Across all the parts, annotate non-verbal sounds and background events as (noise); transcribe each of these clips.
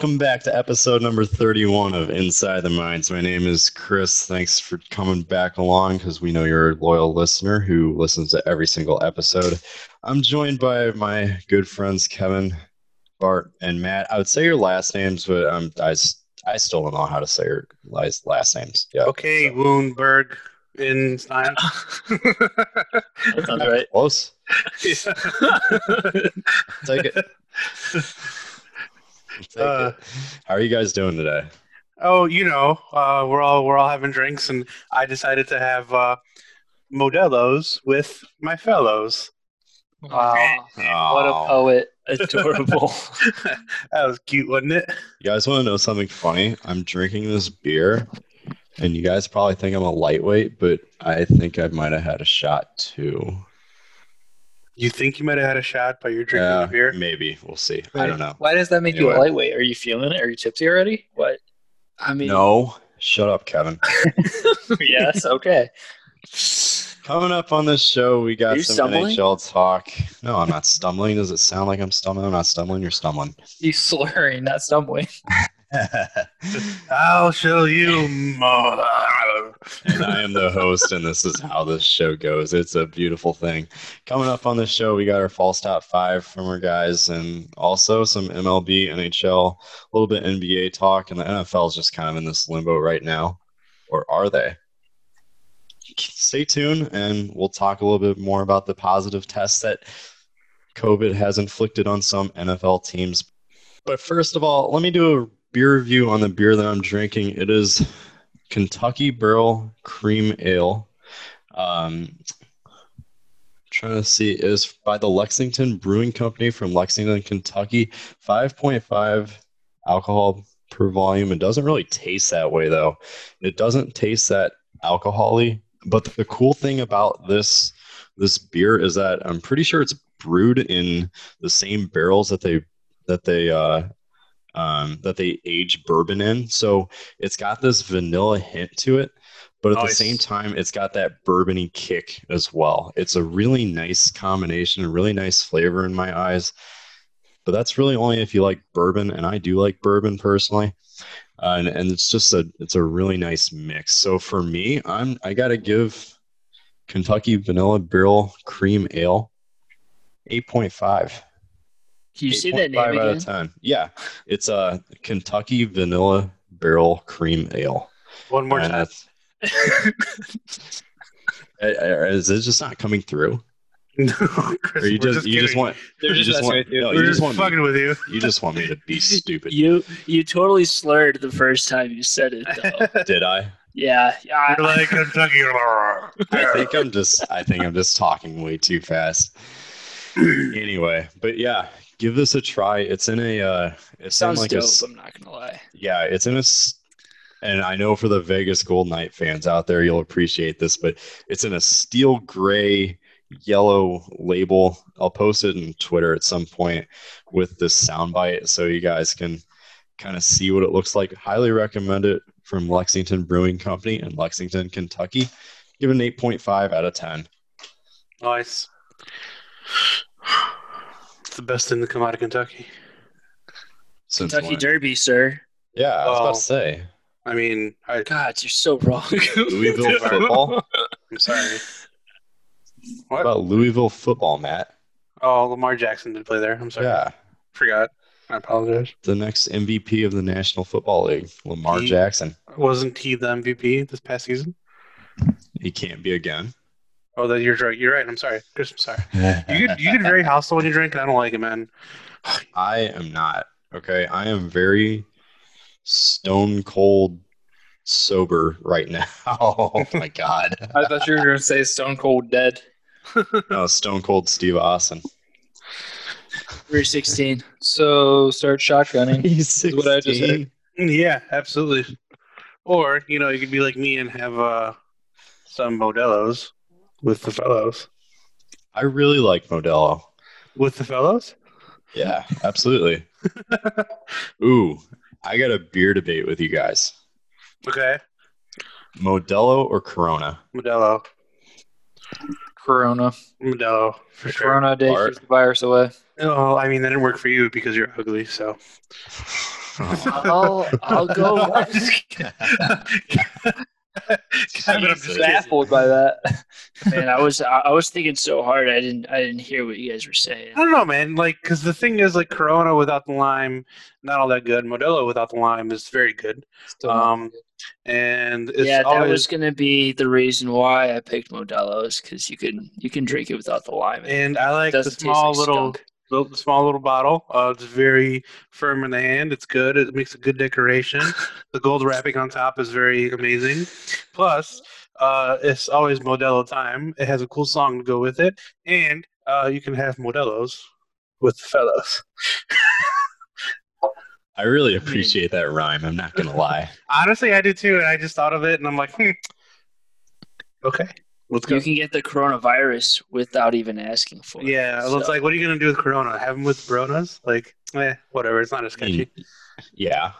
welcome back to episode number 31 of Inside the Minds. My name is Chris. Thanks for coming back along because we know you're a loyal listener who listens to every single episode. I'm joined by my good friends Kevin, Bart, and Matt. I would say your last names, but um, I, s- I still don't know how to say your last, last names. Yeah. Okay, so- Woonberg in Stein. That sounds right. Close. (laughs) Take it. (laughs) (laughs) Take Uh. How are you guys doing today? oh, you know, uh, we're all we're all having drinks, and I decided to have uh, Modelo's with my fellows. Wow. What a poet. Adorable. (laughs) that was cute, wasn't it? You guys want to know something funny? I'm drinking this beer, and you guys probably think I'm a lightweight, but I think I might have had a shot too. You think you might have had a shot, but you're drinking Yeah, a beer. maybe we'll see. I don't know. Why does that make you Anyway. a lightweight? Are you feeling it? Are you tipsy already? What? (laughs) I mean, No, shut up, Kevin. (laughs) yes. Okay. Coming up on this show, we got you some stumbling? NHL talk. No, I'm not stumbling. Does it sound like I'm stumbling? I'm not stumbling. You're stumbling. You slurring, not stumbling. (laughs) (laughs) I'll show you more. and I am the host, and this is how this show goes. It's a beautiful thing. Coming up on this show, we got our false top five from our guys, and also some MLB, NHL, a little bit NBA talk, and the NFL is just kind of in this limbo right now, or are they? Stay tuned, and we'll talk a little bit more about the positive tests that COVID has inflicted on some NFL teams. But first of all, let me do a beer review on the beer that I'm drinking. It is Kentucky Barrel Cream Ale. Um, trying to see is by the Lexington Brewing Company from Lexington, Kentucky. 5.5 alcohol per volume. It doesn't really taste that way though. It doesn't taste that alcoholy. But the cool thing about this this beer is that I'm pretty sure it's brewed in the same barrels that they that they uh, um, that they age bourbon in. So it's got this vanilla hint to it, but at the same time, it's got that bourbony kick as well. It's a really nice combination, a really nice flavor in my eyes. But that's really only if you like bourbon, and I do like bourbon personally. Uh, and, and it's just a it's a really nice mix. So for me, I'm I gotta give Kentucky Vanilla Barrel Cream Ale eight point five. Can you say that name 8.5 out again? of 10. Yeah, it's a Kentucky Vanilla Barrel Cream Ale. One more And time. that's- Uh, (laughs) uh, Is it just not coming through? (laughs) No, Chris, Or you we're just, you just kidding. want They're you just just want with you. no, We're you just, just want me, fucking with you. you just want me to be (laughs) stupid. You you totally slurred the first time you said it though. Did I? yeah, yeah. You're like Kentucky. I think I'm just I think I'm just talking way too fast. (clears throat) anyway, but yeah, give this a try. It's in a uh it's Sounds in like dope. a s- I'm not gonna lie. yeah, it's in a. and I know for the Vegas Gold Knight fans out there, you'll appreciate this, but it's in a steel gray yellow label. I'll post it in Twitter at some point with this soundbite so you guys can kind of see what it looks like. Highly recommend it from Lexington Brewing Company in Lexington, Kentucky. Give it an 8.5 out of 10. Nice. It's the best thing to come out of Kentucky. Since Kentucky when? Derby, sir. Yeah, I was about to say. I mean, I, God, you're so wrong. (laughs) Louisville football? I'm sorry. What What? about Louisville football, Matt? Oh, Lamar Jackson did play there. I'm sorry. Yeah. Forgot. I apologize. the next MVP of the National Football League, Lamar He- Jackson. Wasn't he the MVP this past season? He can't be again. Oh, that you're right. You're right. I'm sorry. I'm sorry. (laughs) You get you get very hostile when you drink, and I don't like it, man. I am not. Okay. I am very stone cold sober right now. (laughs) oh my God. (laughs) I thought you were going to say Stone Cold Dead. No, stone cold Steve Austin. We're 16. So start shotgunning. He's what I just 16. Yeah, absolutely. Or you know, you could be like me and have uh, some Modelo's with the fellows. I really like Modelo. With the fellows? Yeah, absolutely. (laughs) Ooh, I got a beer debate with you guys. Okay, Modelo or Corona? Modelo, Corona. Modelo for sure. Corona day Bart. keeps the virus away. Oh, I mean that didn't work for you because you're ugly. So (laughs) I'll, I'll go. (laughs) Kevin, I'm just kidding. baffled by that. (laughs) Man, I was I I was thinking so hard. I didn't I didn't hear what you guys were saying. I don't know, man. Like, because the thing is, like, Corona without the lime, not all that good. Modelo without the lime is very good. Still not Um, and it's yeah, that always was gonna be the reason why I picked Modelo's because you can you can drink it without the lime. And I like the small like little, skunk. Little, small little bottle. Uh, it's very firm in the hand. It's good. It makes a good decoration. the gold wrapping on top is very amazing. Plus, uh, it's always Modelo time. It has a cool song to go with it, and uh, you can have Modelo's with the fellows. I really appreciate that rhyme. I'm not gonna lie. Honestly, I do too, and I just thought of it, and I'm like, hmm. okay, let's go. You can get the coronavirus without even asking for it. yeah, well, it's So- like, what are you gonna do with Corona? Have them with Coronas? Like, eh, whatever. It's not as sketchy. yeah,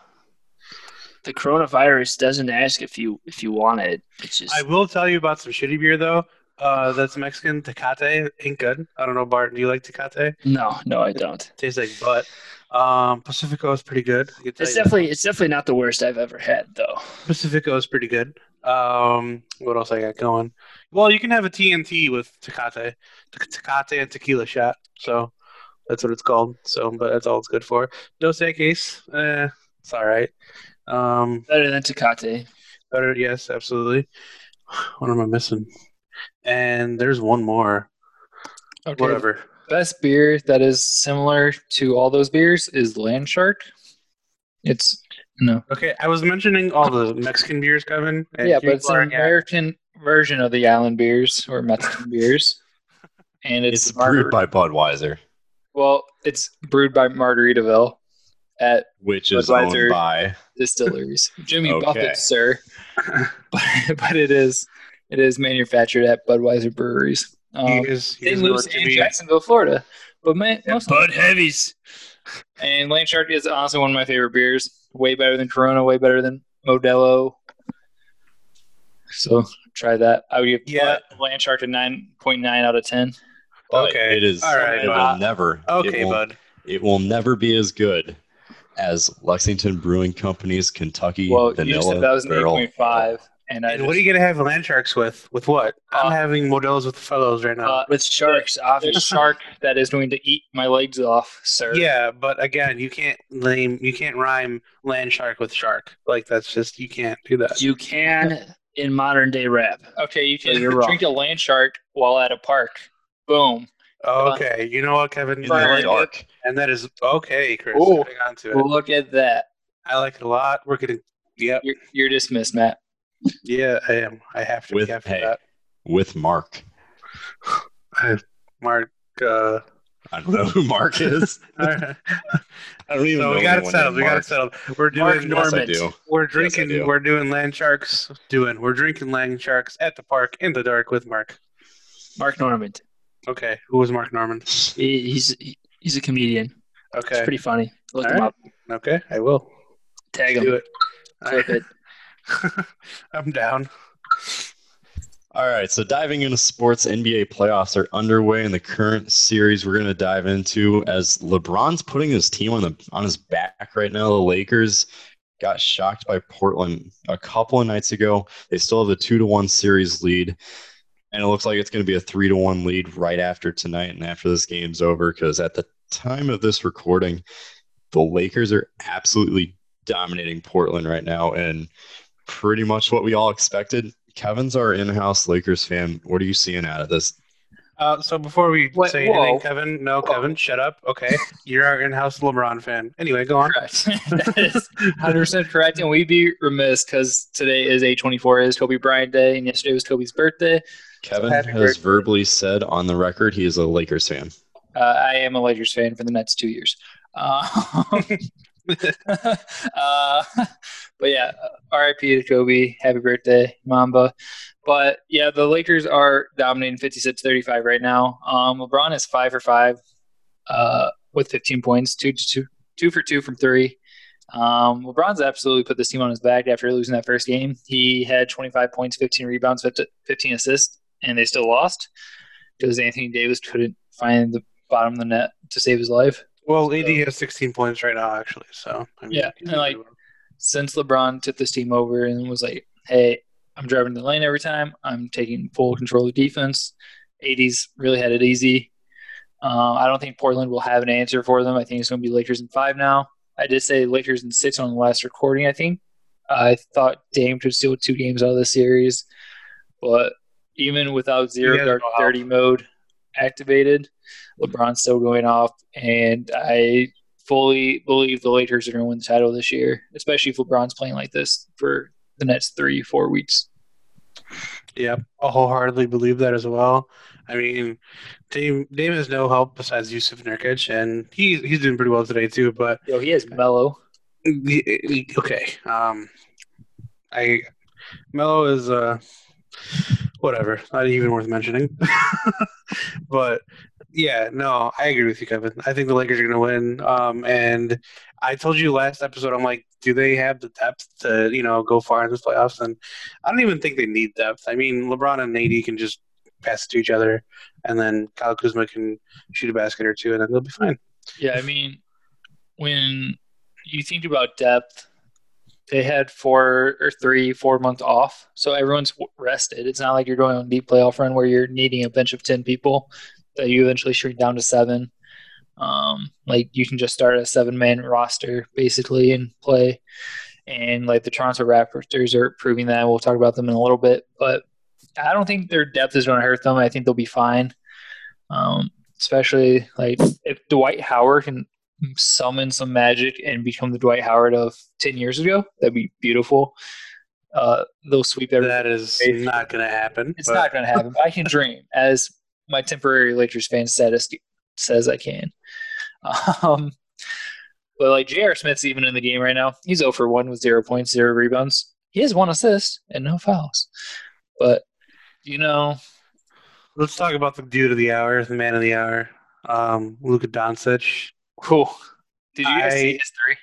the coronavirus doesn't ask if you if you want it. It's just I will tell you about some shitty beer though. Uh, that's Mexican. Tecate ain't good. I don't know, Bart. Do you like Tecate? no, no, I don't. Tastes like butt. Um, Pacifico is pretty good. I can tell It's you. definitely it's definitely not the worst I've ever had though. Pacifico is pretty good. Um, what else I got going? Well, you can have a TNT with Tecate, Tecate and tequila shot. So that's what it's called. So, but that's all it's good for. Dos Equis, eh, it's all right. Um, Better than Tecate. better, yes, absolutely. What am I missing? And there's one more. Okay. Whatever. Best beer that is similar to all those beers is Land Shark. It's no. Okay, I was mentioning all the Mexican beers, Kevin. yeah, you but it's an are- yeah. American version of the island beers or Mexican (laughs) beers. And it's, it's brewed by Budweiser, well, it's brewed by Margaritaville at which is Budweiser. owned by. distilleries. (laughs) Jimmy Okay. Buffett, sir. but, (laughs) but it is it is manufactured at Budweiser breweries. Um, He is, he St. is Louis and be- Jacksonville, Florida. But man, most Bud Heavies. and Land Shark is honestly one of my favorite beers. Way better than Corona. Way better than Modelo. So try that. I would give Yeah. Land Shark a nine point nine out of ten. But Okay. it is. All right, it will bud. never. Okay, it will, bud. It will never be as good as Lexington Brewing Company's Kentucky Well, Vanilla just said that was an eight Barrel. point five, and I And just, what are you gonna have land sharks with? With what? I'm Uh, having Modelo's with the fellows right now. uh, With sharks, there's obviously. a shark that is going to eat my legs off, sir. yeah, but again, you can't name, you can't rhyme land shark with shark. Like that's just you can't do that. You can in modern day rap. Okay, you can you're wrong. drink a land shark while at a park. Boom. Okay, you know what, Kevin? In I like and that is okay, Chris. Ooh. Hang on to it. Look at that. I like it a lot. We're gonna. Yep. You're, you're dismissed, Matt. Yeah, I am. I have to With be after hey, that. with Mark. (sighs) I, Mark. Uh, I don't know who Mark is. (laughs) I don't even so know. we got it settled. We got it settled. We're Mark doing. Yes, I Normand. do. We're Yes, I drinking. do. we're doing land sharks. Doing. We're drinking land sharks at the park in the dark with Mark. Mark Normand. Okay, who was Mark Normand? He, he's he's a comedian. It's Okay, pretty funny. Look All him right. up. okay, I will Tag do him. it. Clip it. (laughs) I'm down. All right, so diving into sports, NBA playoffs are underway in the current series we're going to dive into as LeBron's putting his team on the on his back right now. The Lakers got shocked by Portland a couple of nights ago. They still have a 2 to 1 series lead. And it looks like it's going to be a 3 to 1 lead right after tonight and after this game's over cuz at the time of this recording, the Lakers are absolutely dominating Portland right now and pretty much what we all expected. Kevin's our in-house Lakers fan. What are you seeing out of this? Uh, so before we Wait, say anything. Kevin, no, Whoa. Kevin, shut up. Okay, you're our in-house LeBron fan. Anyway, go on. Correct. (laughs) that is 100% correct. And we'd be remiss because today is A24, is Kobe Bryant Day, and yesterday was Kobe's birthday. Kevin happy has birthday. verbally said on the record he is a Lakers fan. Uh, I am a Lakers fan for the next two years. Uh, (laughs) (laughs) uh, (laughs) but yeah, RIP to Kobe. Happy birthday, Mamba. But yeah, the Lakers are dominating 56 35 right now. Um, LeBron is five for five uh, with 15 points, two, two, two for two from three. Um, LeBron's absolutely put this team on his back after losing that first game. He had 25 points, 15 rebounds, 15 assists, and they still lost because Anthony Davis couldn't find the bottom of the net to save his life. Well, AD has 16 points right now, actually. So I mean, Yeah, and, like, Since LeBron took this team over and was like, "Hey, I'm driving the lane every time. I'm taking full control of defense." AD's really had it easy. Uh, I don't think Portland will have an answer for them. I think it's going to be Lakers in five now. I did say Lakers in six on the last recording. I think I thought Dame could steal two games out of the series, but even without zero no thirty mode activated, LeBron's still going off, and I fully believe the Lakers are going to win the title this year, especially if LeBron's playing like this for the next three, four weeks. yeah, I wholeheartedly believe that as well. I mean, Dame, Dame has no help besides Yusuf Nurkic, and he he's doing pretty well today too. But Yo, he has Melo. okay, um, I Melo is uh whatever, not even worth mentioning. (laughs) but yeah, no, I agree with you, Kevin. I think the Lakers are going to win. Um, and I told you last episode, I'm like, do they have the depth to you know go far in this playoffs? And I don't even think they need depth. I mean, LeBron and AD can just pass to each other, and then Kyle Kuzma can shoot a basket or two, and then they'll be fine. Yeah, I mean, when you think about depth, they had four or three, four months off, so everyone's rested. It's not like you're going on a deep playoff run where you're needing a bench of ten people that you eventually shrink down to seven. Um, like you can just start a seven man roster basically and play. And like the Toronto Raptors are proving that. We'll talk about them in a little bit, but I don't think their depth is going to hurt them. I think they'll be fine. Um, especially like if Dwight Howard can summon some magic and become the Dwight Howard of ten years ago, that'd be beautiful. Uh, they'll sweep everything. That is not going to happen. It's but- not going to happen. I can (laughs) dream, as my temporary Lakers fan status says I can. Um, but like J.R. Smith's even in the game right now. He's 0 for 1 with zero points, zero rebounds. He has one assist and no fouls. But, you know, Let's talk about the dude of the hour, the man of the hour, um, Luka Doncic. cool. Did you guys I- see his three?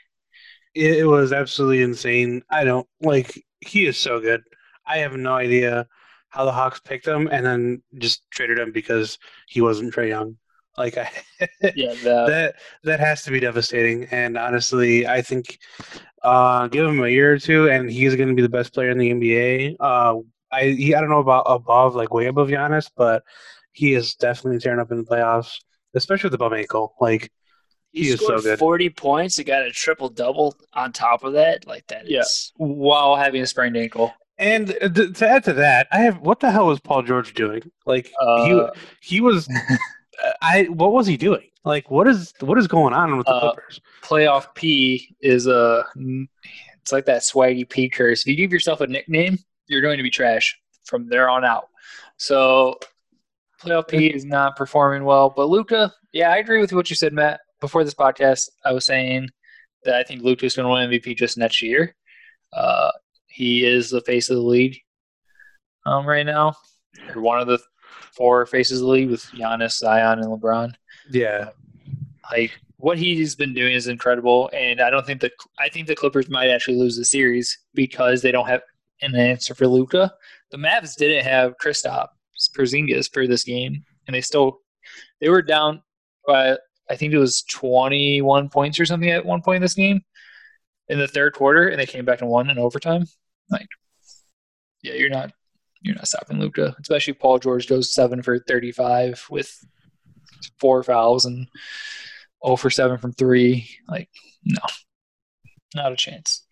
It was absolutely insane. I don't like. He is so good. I have no idea how the Hawks picked him and then just traded him because he wasn't Trae Young. Like I, (laughs) Yeah, the, that that has to be devastating. And honestly, I think uh, give him a year or two, and he's going to be the best player in the NBA. Uh, I he, I don't know about above, like way above Giannis, but he is definitely tearing up in the playoffs, especially with the bum ankle. Like He, He is so scored good. 40 points. He got a triple double on top of that. Like that is Yeah. while having a sprained ankle. And to add to that, I have what the hell was Paul George doing? Like he Uh, he was, uh, (laughs) I what was he doing? Like what is what is going on with the Uh, Clippers? playoff P is a it's like that swaggy P curse. If you give yourself a nickname, you're going to be trash from there on out. So playoff P is not performing well. But Luka, yeah, I agree with what you said, Matt. Before this podcast, I was saying that I think Luka's going to win MVP just next year. Uh, he is the face of the league um, right now, or one of the four faces of the league with Giannis, Zion, and LeBron. Yeah, like what he's been doing is incredible and i don't think the i think the clippers might actually lose the series because they don't have an answer for luka the mavs didn't have Kristaps Porzingis for this game and they still they were down by i think it was 21 points or something at one point in this game in the third quarter and they came back and won in overtime like yeah you're not you're not stopping luka especially paul george goes 7 for 35 with four fouls and 0 for 7 from 3. Like, no, not a chance.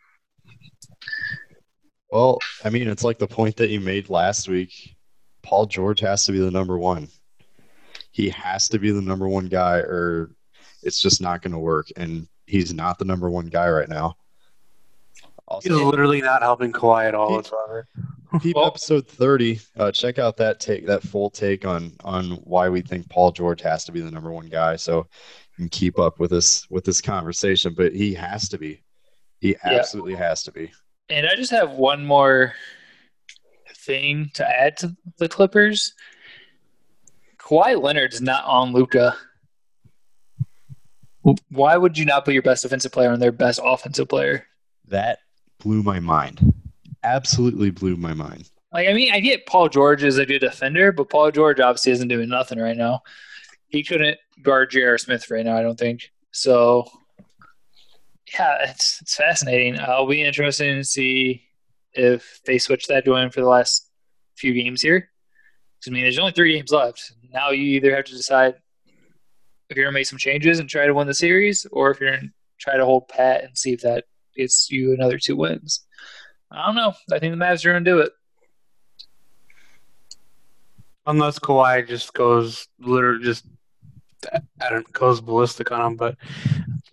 Well, I mean, it's like the point that you made last week. Paul George has to be the number one. He has to be the number one guy, or it's just not going to work. And he's not the number one guy right now. He's literally not helping Kawhi at all He- whatsoever. peep Well- episode thirty. Uh, check out that take, that full take on on why we think Paul George has to be the number one guy. So you can keep up with this with this conversation. But he has to be. He Yeah. absolutely has to be. And I just have one more thing to add to the Clippers. Kawhi Leonard's not on Luka. Why would you not put your best defensive player on their best offensive player? That blew my mind. Absolutely blew my mind. Like, I mean, I get Paul George is a good defender, but Paul George obviously isn't doing nothing right now. He couldn't guard J.R. Smith right now, I don't think. So, yeah, it's it's fascinating. Uh, I'll be interested to see if they switch that to him for the last few games here. I mean, there's only three games left. Now you either have to decide if you're gonna make some changes and try to win the series, or if you're gonna try to hold pat and see if that gets you another two wins. I don't know. I think the Mavs are gonna do it. Unless Kawhi just goes literally just I don't goes ballistic on him, but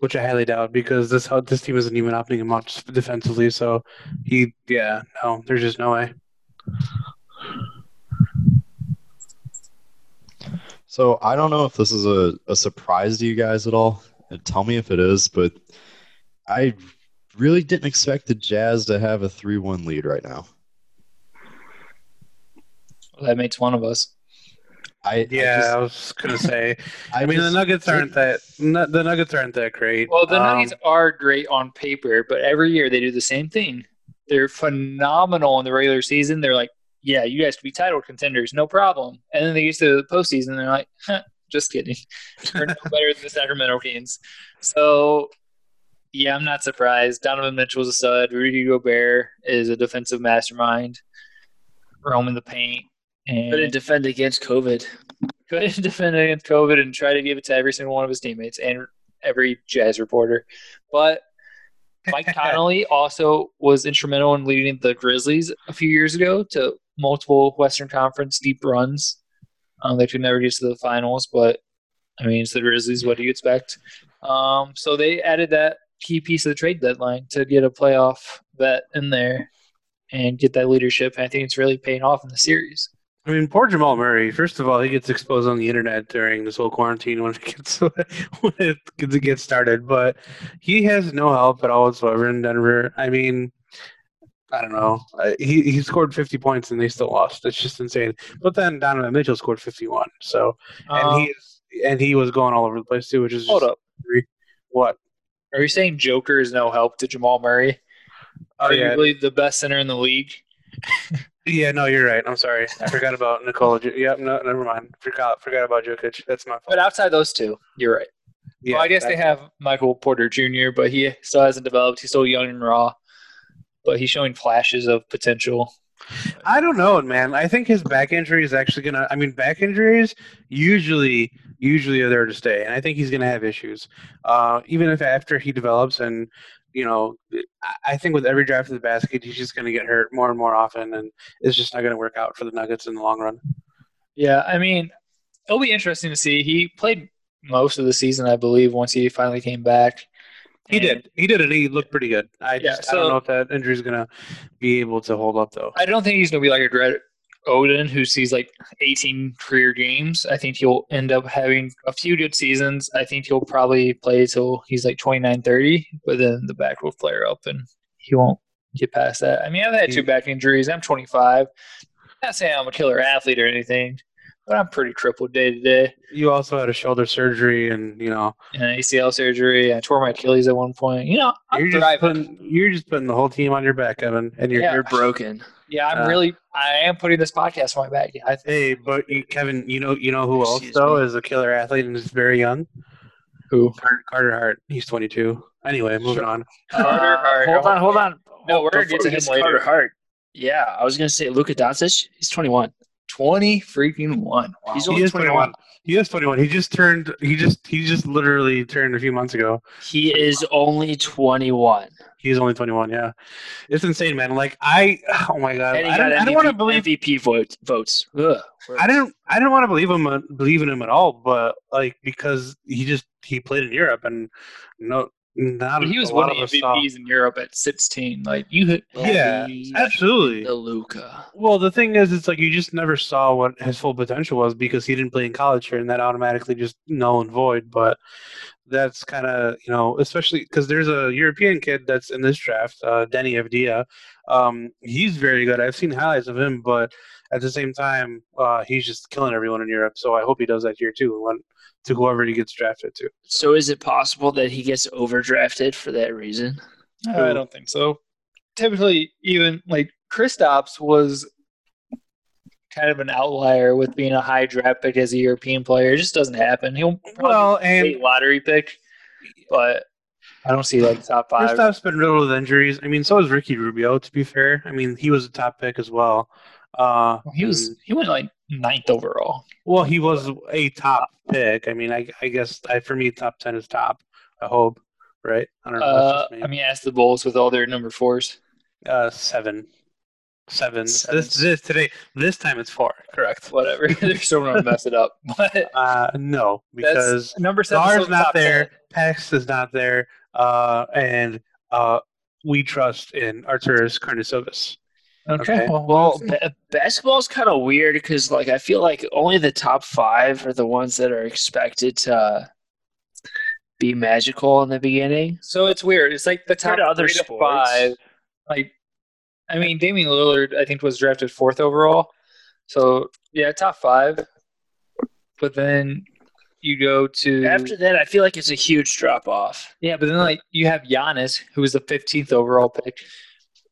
which I highly doubt because this this team isn't even opening him up defensively. So he, yeah, no, there's just no way. So I don't know if this is a, a surprise to you guys at all. Tell me if it is, but I really didn't expect the Jazz to have a 3 1 lead right now. Well, that makes one of us. I Yeah, I, I was gonna say. (laughs) just, I mean, the Nuggets aren't that. nu- The Nuggets aren't that great. Well, the Um, Nuggets are great on paper, but every year they do the same thing. They're phenomenal in the regular season. They're like, yeah, you guys could be title contenders, no problem. And then they get to the postseason, and they're like, huh, just kidding. (laughs) We're no better than the Sacramento Kings. So, yeah, I'm not surprised. Donovan Mitchell's a stud. Rudy Gobert is a defensive mastermind, roaming the paint. And Couldn't defend against COVID. couldn't (laughs) defend against COVID and try to give it to every single one of his teammates and every Jazz reporter. But Mike (laughs) Conley also was instrumental in leading the Grizzlies a few years ago to multiple Western Conference deep runs. Um, they could never get to the finals, but I mean, it's the Grizzlies. What do you expect? Um, so they added that key piece of the trade deadline to get a playoff vet in there and get that leadership. And I think it's really paying off in the series. I mean, poor Jamal Murray. First of all, he gets exposed on the internet during this whole quarantine when it gets (laughs) when it gets- it gets started. But he has no help at all whatsoever in Denver. I mean, I don't know. He he scored 50 points and they still lost. It's just insane. But then Donovan Mitchell scored 51. So and Um, he is, and he was going all over the place too, which is hold up. what. Are you saying Joker is no help to Jamal Murray? Oh yeah, Arguably the best center in the league. (laughs) yeah. No, you're right. I'm sorry. I forgot about Nikola. Jo- Yep. No, never mind. Forgot forgot about Jokic. That's my fault. But outside those two, you're right. Yeah, well, I guess they have Michael Porter Jr., but he still hasn't developed. He's still young and raw, but he's showing flashes of potential. I don't know, man. I think his back injury is actually gonna. I mean, back injuries usually usually are there to stay, and I think he's gonna have issues. Uh, even if after he develops, and you know, I- think with every draft of the basket, he's just gonna get hurt more and more often, and it's just not gonna work out for the Nuggets in the long run. Yeah, I mean, it'll be interesting to see. He played most of the season, I believe, once he finally came back. He And did. He did, and he looked pretty good. I Yeah, just I don't know if that injury is gonna be able to hold up though. I don't think he's going to be like a Oden who sees like 18 career games. I think he'll end up having a few good seasons. I think he'll probably play till he's like 29, 30, but then the back will flare up and he won't get past that. I mean, I've had two back injuries. I'm 25. Not saying I'm a killer athlete or anything, but I'm pretty crippled day to day. You also had a shoulder surgery, and you know And ACL surgery. I tore my Achilles at one point. You know, I'm you're just putting you're just putting the whole team on your back, Evan, and you're Yeah. You're broken. yeah, I'm uh, really. I am putting this podcast on my back. Yeah, I Hey, but you, Kevin, you know, you know who else though me. is a killer athlete and is very young. Who? Carter, Carter Hart. He's 22. Anyway, moving on. (laughs) Carter Hart. Hold on, hold on. No, we're gonna get to him later. Carter Hart. Yeah, I was gonna say Luka Doncic. He's 21. 20 freaking one. Wow. He's He only is 21. 21. He is 21. He just turned. He just he just literally turned a few months ago. He is only 21. He's only 21. Yeah, it's insane, man. Like I, oh my god, I don't, I don't want to believe. MVP vote, votes. Ugh. I didn't. I didn't want to believe him. uh, Believe in him at all. But like because he just he played in Europe and no, not he was lot of saw- MVPs in Europe at 16. Like you, hit, Yeah, absolutely. The Luka. Well, the thing is, it's like you just never saw what his full potential was because he didn't play in college here, and that automatically just null and void. But that's kind of you know, especially because there's a European kid that's in this draft, uh, Deni Avdija. Um, he's very good. I've seen highlights of him, but at the same time, uh, he's just killing everyone in Europe. So I hope he does that here too, when, to whoever he gets drafted to. So is it possible that he gets overdrafted for that reason? I don't think so. Typically, even like Kristaps was kind of an outlier with being a high draft pick as a European player. It just doesn't happen. He'll probably Well, be a and lottery pick. but I don't see like top five. Kristaps been riddled with injuries. I mean, so is Ricky Rubio. To be fair, I mean, he was a top pick as well. Uh, He was and- he went like ninth overall. well, he was a top pick. I mean, I, I guess I, for me, top ten is top. I hope, right? I don't know. Uh. I mean, ask the Bulls with all their number fours. uh, seven, seven. Seven. This this today. This time it's four. Correct. Whatever. (laughs) They're still gonna mess it up. (laughs) But Uh, no, because number seven. Czar's not there. Pax is not there. Uh, and uh, we trust in Arturas Karnisovas. Okay. Okay. Well, Well, ba- basketball's kind of weird because, like, I feel like only the top five are the ones that are expected to be magical in the beginning. so it's weird. It's like the top Compared other to sports. five. Like, I mean, Damian Lillard, I think, was drafted fourth overall. So yeah, top five. But then you go to After that, I feel like it's a huge drop off. yeah, but then like you have Giannis, who was the fifteenth overall pick.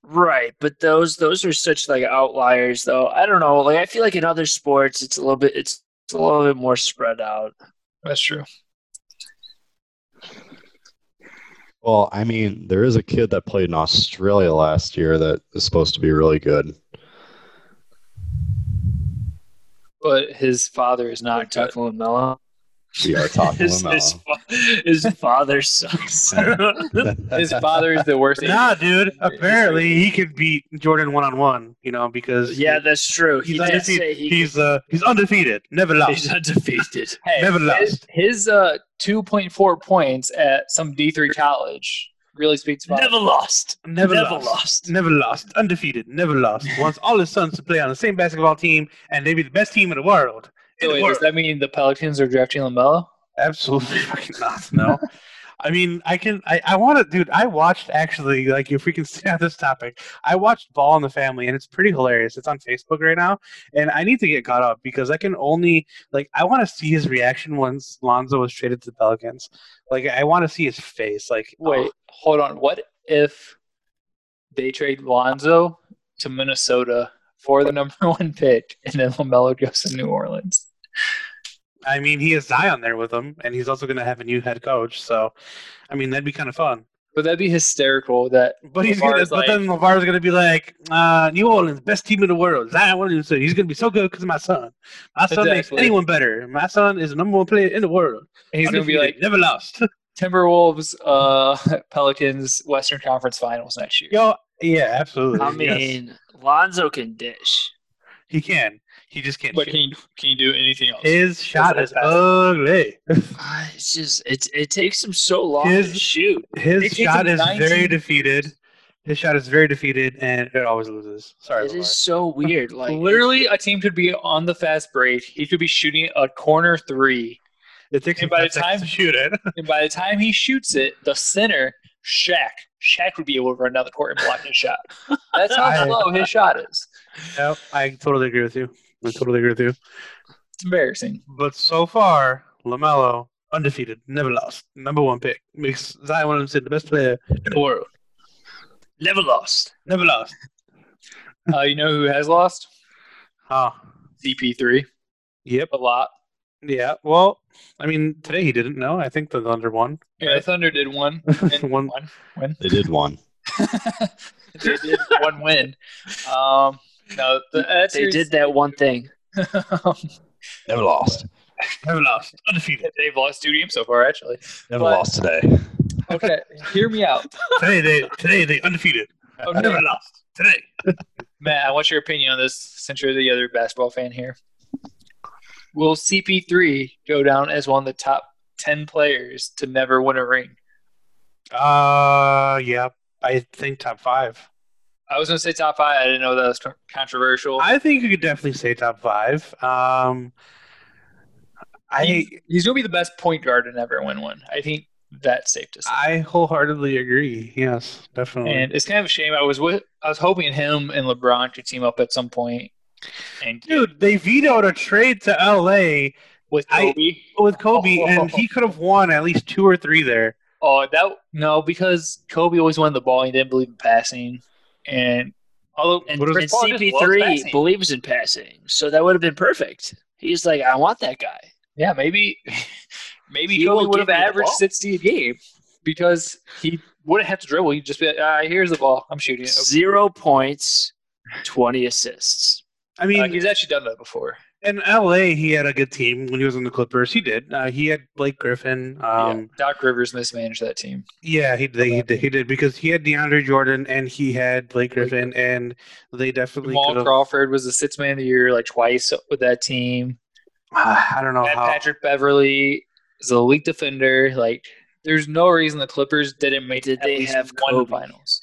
Right, but those those are such like outliers, though. I don't know. Like, I feel like in other sports, it's a little bit it's, it's a little bit more spread out. That's true. Well, I mean, there is a kid that played in Australia last year that is supposed to be really good. But his father is not good. Tuck LaMelo. We are talking His, about. his, fa- his father sucks. (laughs) His father is the worst. Nah, dude. Apparently, he could beat Jordan one on one. You know, because yeah, that's true. He he's did undefeated. say he, he's uh he's undefeated, never lost. he's undefeated. (laughs) Hey, Never his, lost. his uh, 2.4 points at some D3 college really speaks about Never lost. Never, Never lost. lost. Never lost. Undefeated. Never lost. Wants all his sons to play on the same basketball team, and they be the best team in the world. In So wait, does that mean the Pelicans are drafting LaMelo? Absolutely (laughs) not. No. I mean, I can. I, I want to, dude. I watched actually, like, if we can (laughs) stay on this topic, I watched Ball in the Family, and it's pretty hilarious. It's on Facebook right now, and I need to get caught up because I can only, like, I want to see his reaction once Lonzo was traded to the Pelicans. Like, I want to see his face. Like, oh. Wait, oh, hold on. What if they trade Lonzo to Minnesota for the (laughs) number one pick, and then LaMelo goes to New Orleans? I mean, he has Zion there with him, and he's also going to have a new head coach. So, I mean, that'd be kind of fun. But that'd be hysterical. That But he's gonna, LaVar's but like- then LaVar's gonna be like, uh, New Orleans, best team in the world. Zion Williamson, he's gonna be so good because of my son. My son makes anyone better. My son is the number one player in the world. he's gonna be like never lost. (laughs) Timberwolves, uh, (laughs) Pelicans, Western Conference Finals next year. Yo, yeah, absolutely. I yes. mean, Lonzo can dish. he can. He just can't. but shoot. can you can you do anything else? His shot is ugly. Uh, It's just it's it takes him so long His- to shoot. His It shot is 19 very defeated. His shot is very defeated, and it always loses. Sorry, It LaVar. is so weird. Like Literally, a team could be on the fast break. He could be shooting a corner three, It takes him and by five the seconds time- to shoot it. and by the time he shoots it, the center, Shaq, Shaq would be able to run down the court and block his shot. That's how (laughs) I- slow his shot is. yep, I totally agree with you. I totally agree with you. It's embarrassing. But so far, Lamelo undefeated, never lost, number one pick, makes Zion Williamson the best player in the world. never lost. Never lost. (laughs) Uh, you know who has lost? Huh. CP3 Yep. a lot. Yeah. Well, I mean, today he didn't know. I think the Thunder won. Yeah, the Thunder did one. (laughs) One- one win. They did one. (laughs) they did one win. Um, no, the, that They did that one thing. (laughs) Never lost. Never lost. Undefeated. They've lost two games so far, actually. Never But- lost today. Okay, hear me out. today they today they undefeated. (laughs) Okay. Never lost. Today. (laughs) Matt, I want your opinion on this since you're the other basketball fan here? Will CP3 go down as one of the top 10 players to never win a ring? Uh yeah. I think top five. I was going to say top five. I didn't know that was controversial. I think you could definitely say top five. Um I he's, he's going to be the best point guard to never win one. I think that's safe to say. I wholeheartedly agree. Yes, definitely. and it's kind of a shame. I was with, I was hoping him and LeBron could team up at some point. And Dude, they vetoed a trade to LA with I- Kobe. with Kobe, and he could have won at least two or three there. Oh, that no, because Kobe always wanted the ball. He didn't believe in passing, and although And, and Chris Paul just loves CP3 believes in passing, so that would have been perfect. He's like, I want that guy. yeah, maybe (laughs) maybe He Kobe would have give me the averaged 60 a game because he wouldn't have to dribble. He'd just be like, ah, here's the ball. I'm shooting it. Zero points, 20 assists. I mean, Uh, he's actually done that before. In LA, he had a good team when he was on the Clippers. He did. Uh, he had Blake Griffin. yeah. Um, Doc Rivers mismanaged that team. yeah. he did. He did. He did because he had DeAndre Jordan and he had Blake Griffin, and they definitely Jamal. Crawford was the sixth man of the year like twice with that team. (sighs) I don't know Pat how. Patrick Beverley is a elite defender. Like, there's no reason the Clippers didn't make Did at they least have one finals.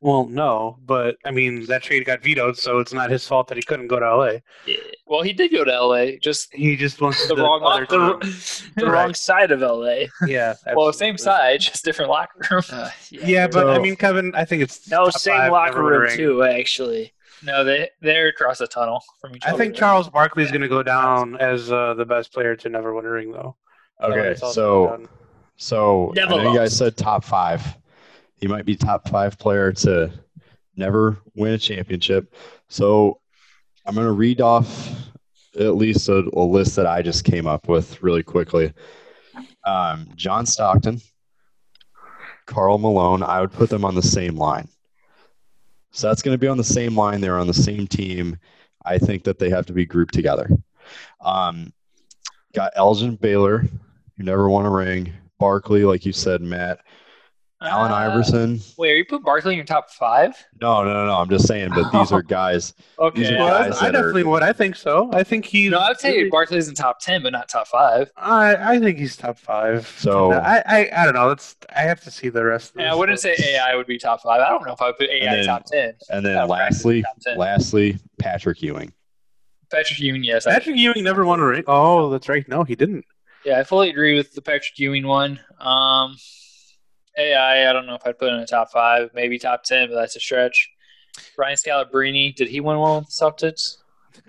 Well, no, but I mean that trade got vetoed, so it's not his fault that he couldn't go to LA. Yeah. Well, he did go to LA, just He just wants the the wrong other locker team. room. (laughs) The Right. wrong side of LA. Yeah. (laughs) well, same side, just different locker room. Uh, Yeah, (laughs) but I mean, Kevin, I think it's no, same locker room winning. too. Actually, No, they they're across the tunnel from each other. I other. think Charles Barkley is going to go down as uh, the best player to never win a ring, though. Okay, That's so so I know you guys said top five. He might be top five player to never win a championship. So I'm gonna read off at least a, a list that I just came up with really quickly. Um, John Stockton, Karl Malone. I would put them on the same line. So that's going to be on the same line. They're on the same team. I think that they have to be grouped together. Um, got Elgin Baylor, who never won a ring. Barkley, like you said, Matt. Allen Uh, Iverson. Wait, are you put Barkley in your top five? No, no, no, no. I'm just saying, but these are (laughs) guys. Okay. These are Well, guys I that are- definitely would. I think so. I think he's. No, I'd say Barkley's in top ten, but not top five. I, I think he's top five. So- I, I, I don't know. Let's. I have to see the rest. Of And I wouldn't say. AI would be top five. I don't know if I would put AI then- top ten. And then lastly, lastly, Patrick Ewing. Patrick Ewing, yes. I, Patrick Ewing never won a ring. Oh, that's right. No, he didn't. yeah, I fully agree with the Patrick Ewing one. Um, AI, I don't know if I'd put in the top five, maybe top ten, but that's a stretch. Ryan Scalabrine, did he win one with the Celtics?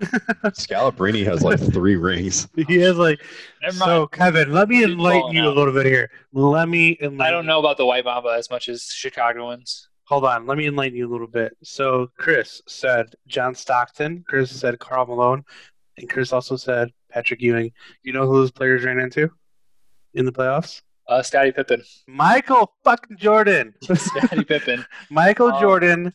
(laughs) Scalabrine has like three rings. He has like. Never mind. So Kevin, let me enlighten balling you a little bit here. Let me. Enlighten I don't know about the White Mamba as much as Chicagoans. Hold on, let me enlighten you a little bit. So Chris said John Stockton. Chris said Karl Malone, and Chris also said Patrick Ewing. You know who those players ran into in the playoffs? Uh, Scottie Pippen. Michael fucking Jordan. (laughs) Scottie Pippen. Michael Um, Jordan,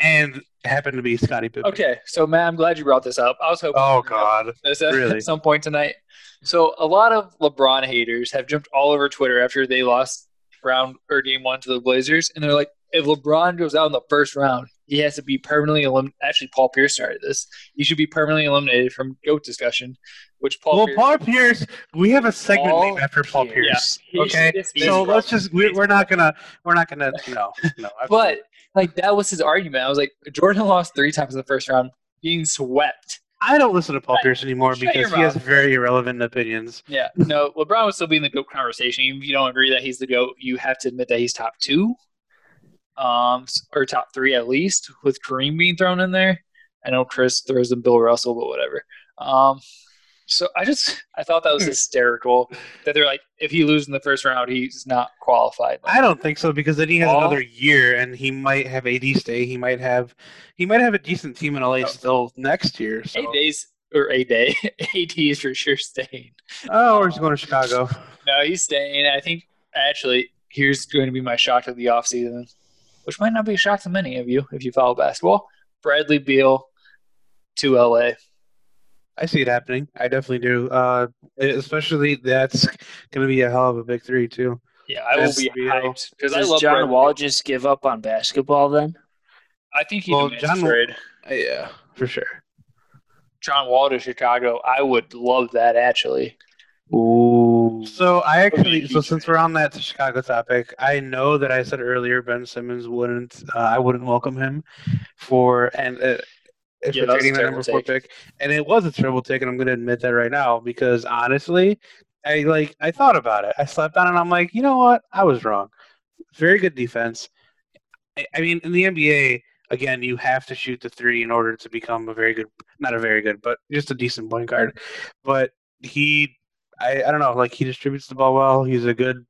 and happened to be Scottie Pippen. Okay, so Matt, I'm glad you brought this up. I was hoping. Oh God. this at Really? some point tonight. So a lot of LeBron haters have jumped all over Twitter after they lost round or game one to the Blazers, and they're like, if LeBron goes out in the first round, he has to be permanently eliminated. Actually, Paul Pierce started this. He should be permanently eliminated from GOAT discussion, which Paul Well, Pierce. Paul Pierce. We have a segment Paul named after Paul Pierce. Yeah. Okay, so let's just we're, we're not gonna we're not gonna no no. (laughs) But like that was his argument. I was like, Jordan lost three times in the first round, being swept. I don't listen to Paul Pierce anymore Shut because he has very irrelevant opinions. Yeah, no, (laughs) LeBron would still be in the GOAT conversation. If you don't agree that he's the GOAT, you have to admit that he's top two, um, or top three at least, with Kareem being thrown in there. I know Chris throws in Bill Russell, but whatever. Um, so I just I thought that was (laughs) hysterical that they're like, if he loses in the first round, he's not qualified. I don't think so because then he has another year and he might have AD stay. He might have he might have a decent team in LA still next year. So. eight days or a day, (laughs) AD is for sure staying. Oh, or he's going to Chicago. No, he's staying. I think actually here's going to be my shock of the offseason, which might not be a shock to many of you if you follow basketball. Bradley Beal to LA. I see it happening. I definitely do. Uh, especially that's going to be a hell of a big three too. Yeah, I will be Beal. hyped because I love John Bradley Wall just give up on basketball then? I think he Well, John a Wall- trade. Uh, yeah, for sure. John Wall to Chicago. I would love that actually. Ooh. So I actually, so since we're on that Chicago topic, I know that I said earlier Ben Simmons wouldn't, uh, I wouldn't welcome him for and uh, if Yeah, we're that was a trading that number four take. pick, and it was a terrible take, and I'm going to admit that right now because honestly, I like I thought about it. I slept on it, and I'm like, you know what, I was wrong. Very good defense. I- I mean, in the NBA, again, you have to shoot the three in order to become a very good, not a very good, but just a decent point guard. But he I, I don't know, like he distributes the ball well. He's a good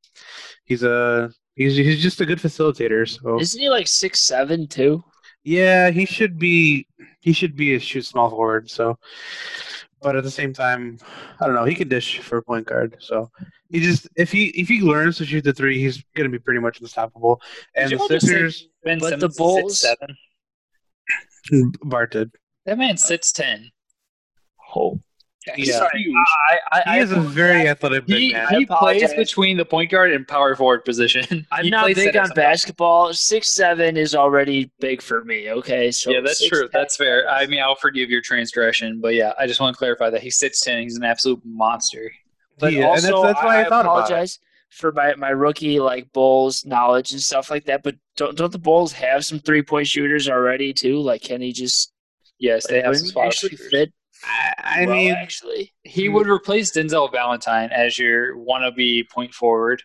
he's a he's he's just a good facilitator. So Isn't he like six seven too? yeah, he should be he should be a shoot small forward. So but at the same time, I don't know. He can dish for a point guard, so he just if he if he learns to shoot the three, he's going to be pretty much unstoppable. And the y'all just say- Sixers, Ben But the Simmons is Bulls- 6'7". Bart did. That man's six ten. Oh, He's Yeah. huge. I, I, He is a very athletic big He, man. he plays between the point guard and power forward position. (laughs) I'm not plays big on basketball. Six seven is already big for me. Okay, so yeah, that's 6'10" true. That's fair. I mean, I'll forgive your transgression, but yeah, I just want to clarify that he's six ten. He's an absolute monster. But Yeah, and also, that's- that's why I I, thought about it. apologize for my, my rookie like Bulls knowledge and stuff like that. But don't don't the Bulls have some three point shooters already too? Like, can he just Yes, they like, have some spot actually shooters. fit? I, I well, mean, actually, He would replace Denzel Valentine as your wannabe point forward.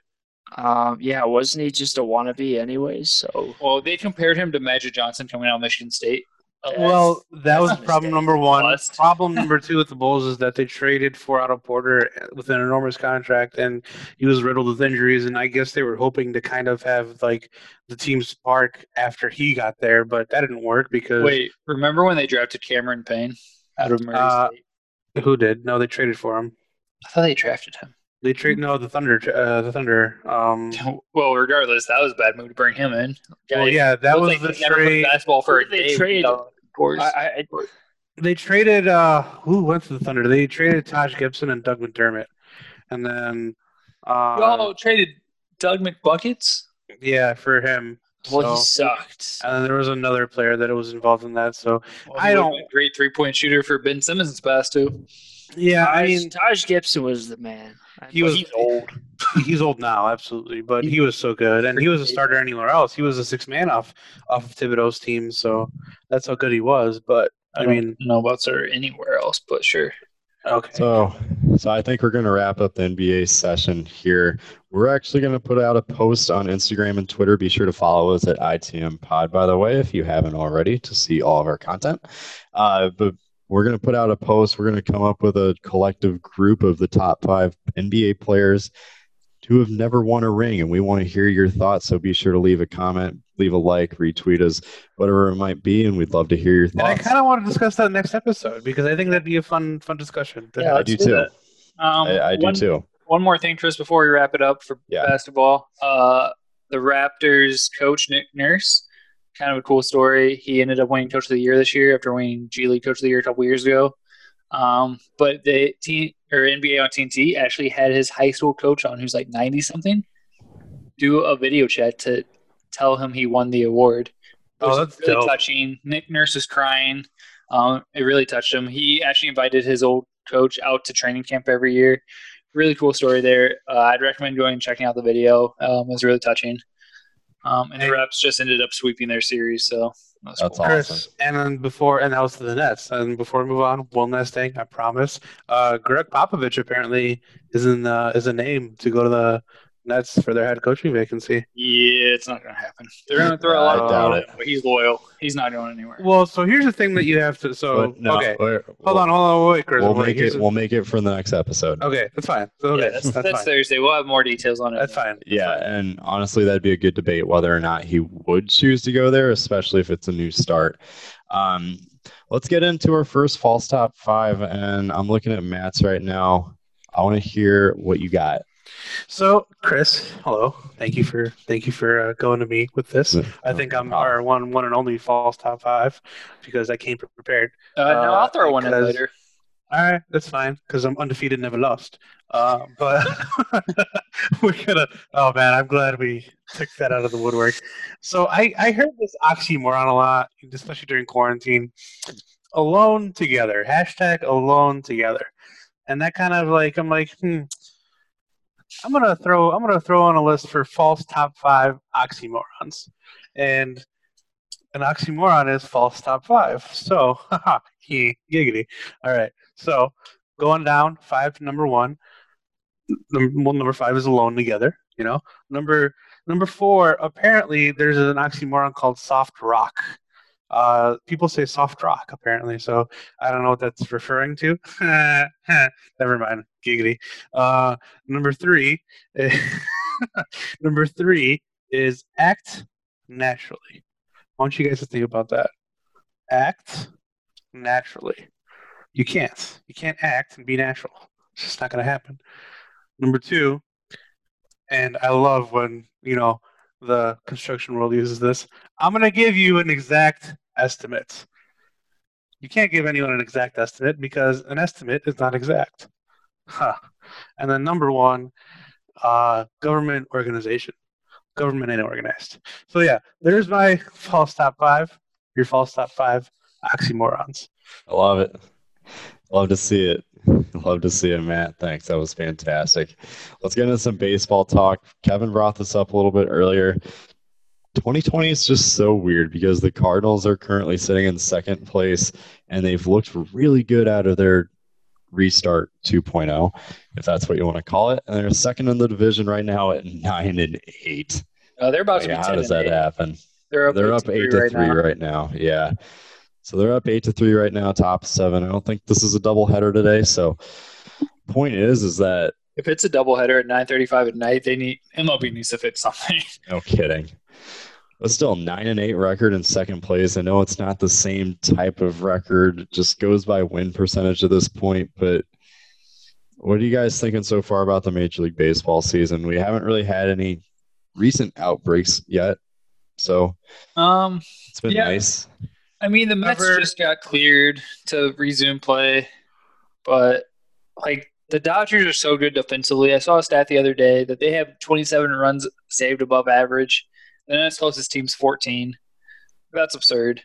um, yeah, wasn't he just a wannabe anyways? So Well, they compared him to Magic Johnson coming out of Michigan State. well, that was problem number one. Bust. Problem number two with the Bulls is that they traded for Otto Porter with an enormous contract, and he was riddled with injuries. And I guess they were hoping to kind of have like the team spark after he got there, but that didn't work because Wait, remember when they drafted Cameron Payne out of Murray Uh, State? who did? No, they traded for him. I thought they drafted him. They trade no the Thunder. Uh, the Thunder. Um, (laughs) Well, regardless, that was a bad move to bring him in. well, yeah, that was like the he'd never played trade. basketball for a they day. trade? without course. I, I, They traded. Uh, who went to the Thunder? They traded Taj Gibson and Doug McDermott, and then. Uh, Y'all traded Doug McBuckets. yeah, for him. Well, he sucked. And then there was another player that was involved in that. So Well, I don't- would've been a great three point shooter for Ben Simmons' pass too. yeah, I mean Taj Gibson was the man. he was he's old. (laughs) he's old now, absolutely, but he was so good, and he was a starter anywhere else. He was a six man off off of Thibodeau's team, so that's how good he was. But I, don't mean, know about sir anywhere else, but sure. Okay, So, so I think we're going to wrap up the NBA session here. We're actually going to put out a post on Instagram and Twitter. Be sure to follow us at ITM Pod, by the way, if you haven't already, to see all of our content. Uh, but we're going to put out a post. We're going to come up with a collective group of the top five NBA players who have never won a ring, and we want to hear your thoughts. So be sure to leave a comment, leave a like, retweet us, whatever it might be, and we'd love to hear your and I kind of want to discuss that next episode because I think that'd be a fun fun discussion. to Yeah, have. I do do too. Um, I, I do one, too. One more thing, Tris, before we wrap it up for Yeah. basketball. Uh, the Raptors coach Nick Nurse, kind of a cool story. He ended up winning Coach of the Year this year after winning G League Coach of the Year a couple years ago. Um, but the team or NBA on TNT actually had his high school coach on, who's like ninety something, do a video chat to tell him he won the award. It Oh, was that's really dope. touching. Nick Nurse is crying. Um, it really touched him. He actually invited his old coach out to training camp every year. Really cool story there. Uh, I'd recommend going and checking out the video. Um, it was really touching. Um, and the Hey. Raps just ended up sweeping their series, so that's, That's cool. awesome. Chris, and then before, and that was to the Nets. And before we move on, one last thing, I promise. Uh, Gregg Popovich apparently is in uh, is a name to go to the Nets for their head coaching vacancy. Yeah, it's not going to happen. They're going to throw a lot I of doubt money, it. but he's loyal. He's not going anywhere. Well, so here's the thing that you have to. So But no, okay, we're- hold on, hold on, wait, Chris. We'll wait, make here's it. the- We'll make it for the next episode. okay, that's fine. Okay, yeah, that's, that's, that's, fine. Thursday. We'll have more details on it. That's fine. That's Yeah, fine. and honestly, that'd be a good debate whether or not he would choose to go there, especially if it's a new start. Um, let's get into our first false top five, and I'm looking at Matt's right now. I want to hear what you got. So, Chris, hello. Thank you for thank you for uh, going to me with this. I think I'm our one one and only false top five because I came prepared. Uh, no, I'll throw one in because- later. All right, that's fine because I'm undefeated, never lost. Uh, but (laughs) we're gonna. Oh man, I'm glad we took that out of the woodwork. So I I heard this oxymoron a lot, especially during quarantine. Alone together. Hashtag alone together, and that kind of like I'm like hmm. I'm gonna throw I'm gonna throw on a list for false top five oxymorons, and an oxymoron is false top five. So, (laughs) he giggity. All right. So going down five to number one. Number, well, number five is alone together. You know, number number four. Apparently, there's an oxymoron called soft rock. Uh, people say soft rock apparently, so I don't know what that's referring to. (laughs) Never mind, giggity. Uh, number three, (laughs) number three is act naturally. I want you guys to think about that. Act naturally. You can't. You can't act and be natural. It's just not going to happen. Number two, and I love when you know the construction world uses this. I'm going to give you an exact estimate. You can't give anyone an exact estimate because an estimate is not exact. Huh. And then number one, uh, government organization. Government ain't organized. So yeah, there's my (laughs) false top five. Your false top five oxymorons. I love it. Love to see it. (laughs) Love to see it, Matt. Thanks. That was fantastic. Let's get into some baseball talk. Kevin brought this up a little bit earlier. 2020 is just so weird because the Cardinals are currently sitting in second place and they've looked really good out of their restart 2.0, if that's what you want to call it. And they're second in the division right now at nine and eight. Uh, they're about to Yeah, be how 10 does that eight. happen? They're up They're eight up to eight three to right three now. right now. Yeah. So they're up eight to three right now, top seven. I don't think this is a doubleheader today. So point is, is that If it's a doubleheader at 9:35 at night, they need MLB needs to fix something. (laughs) no kidding. But still nine and eight record in second place. I know it's not the same type of record, it just goes by win percentage at this point. But what are you guys thinking so far about the Major League Baseball season? We haven't really had any recent outbreaks yet. So Um, it's been Yeah. nice. I mean, the Mets just got cleared to resume play, but like the Dodgers are so good defensively. I saw a stat the other day that they have 27 runs saved above average. The next closest team's 14. That's absurd.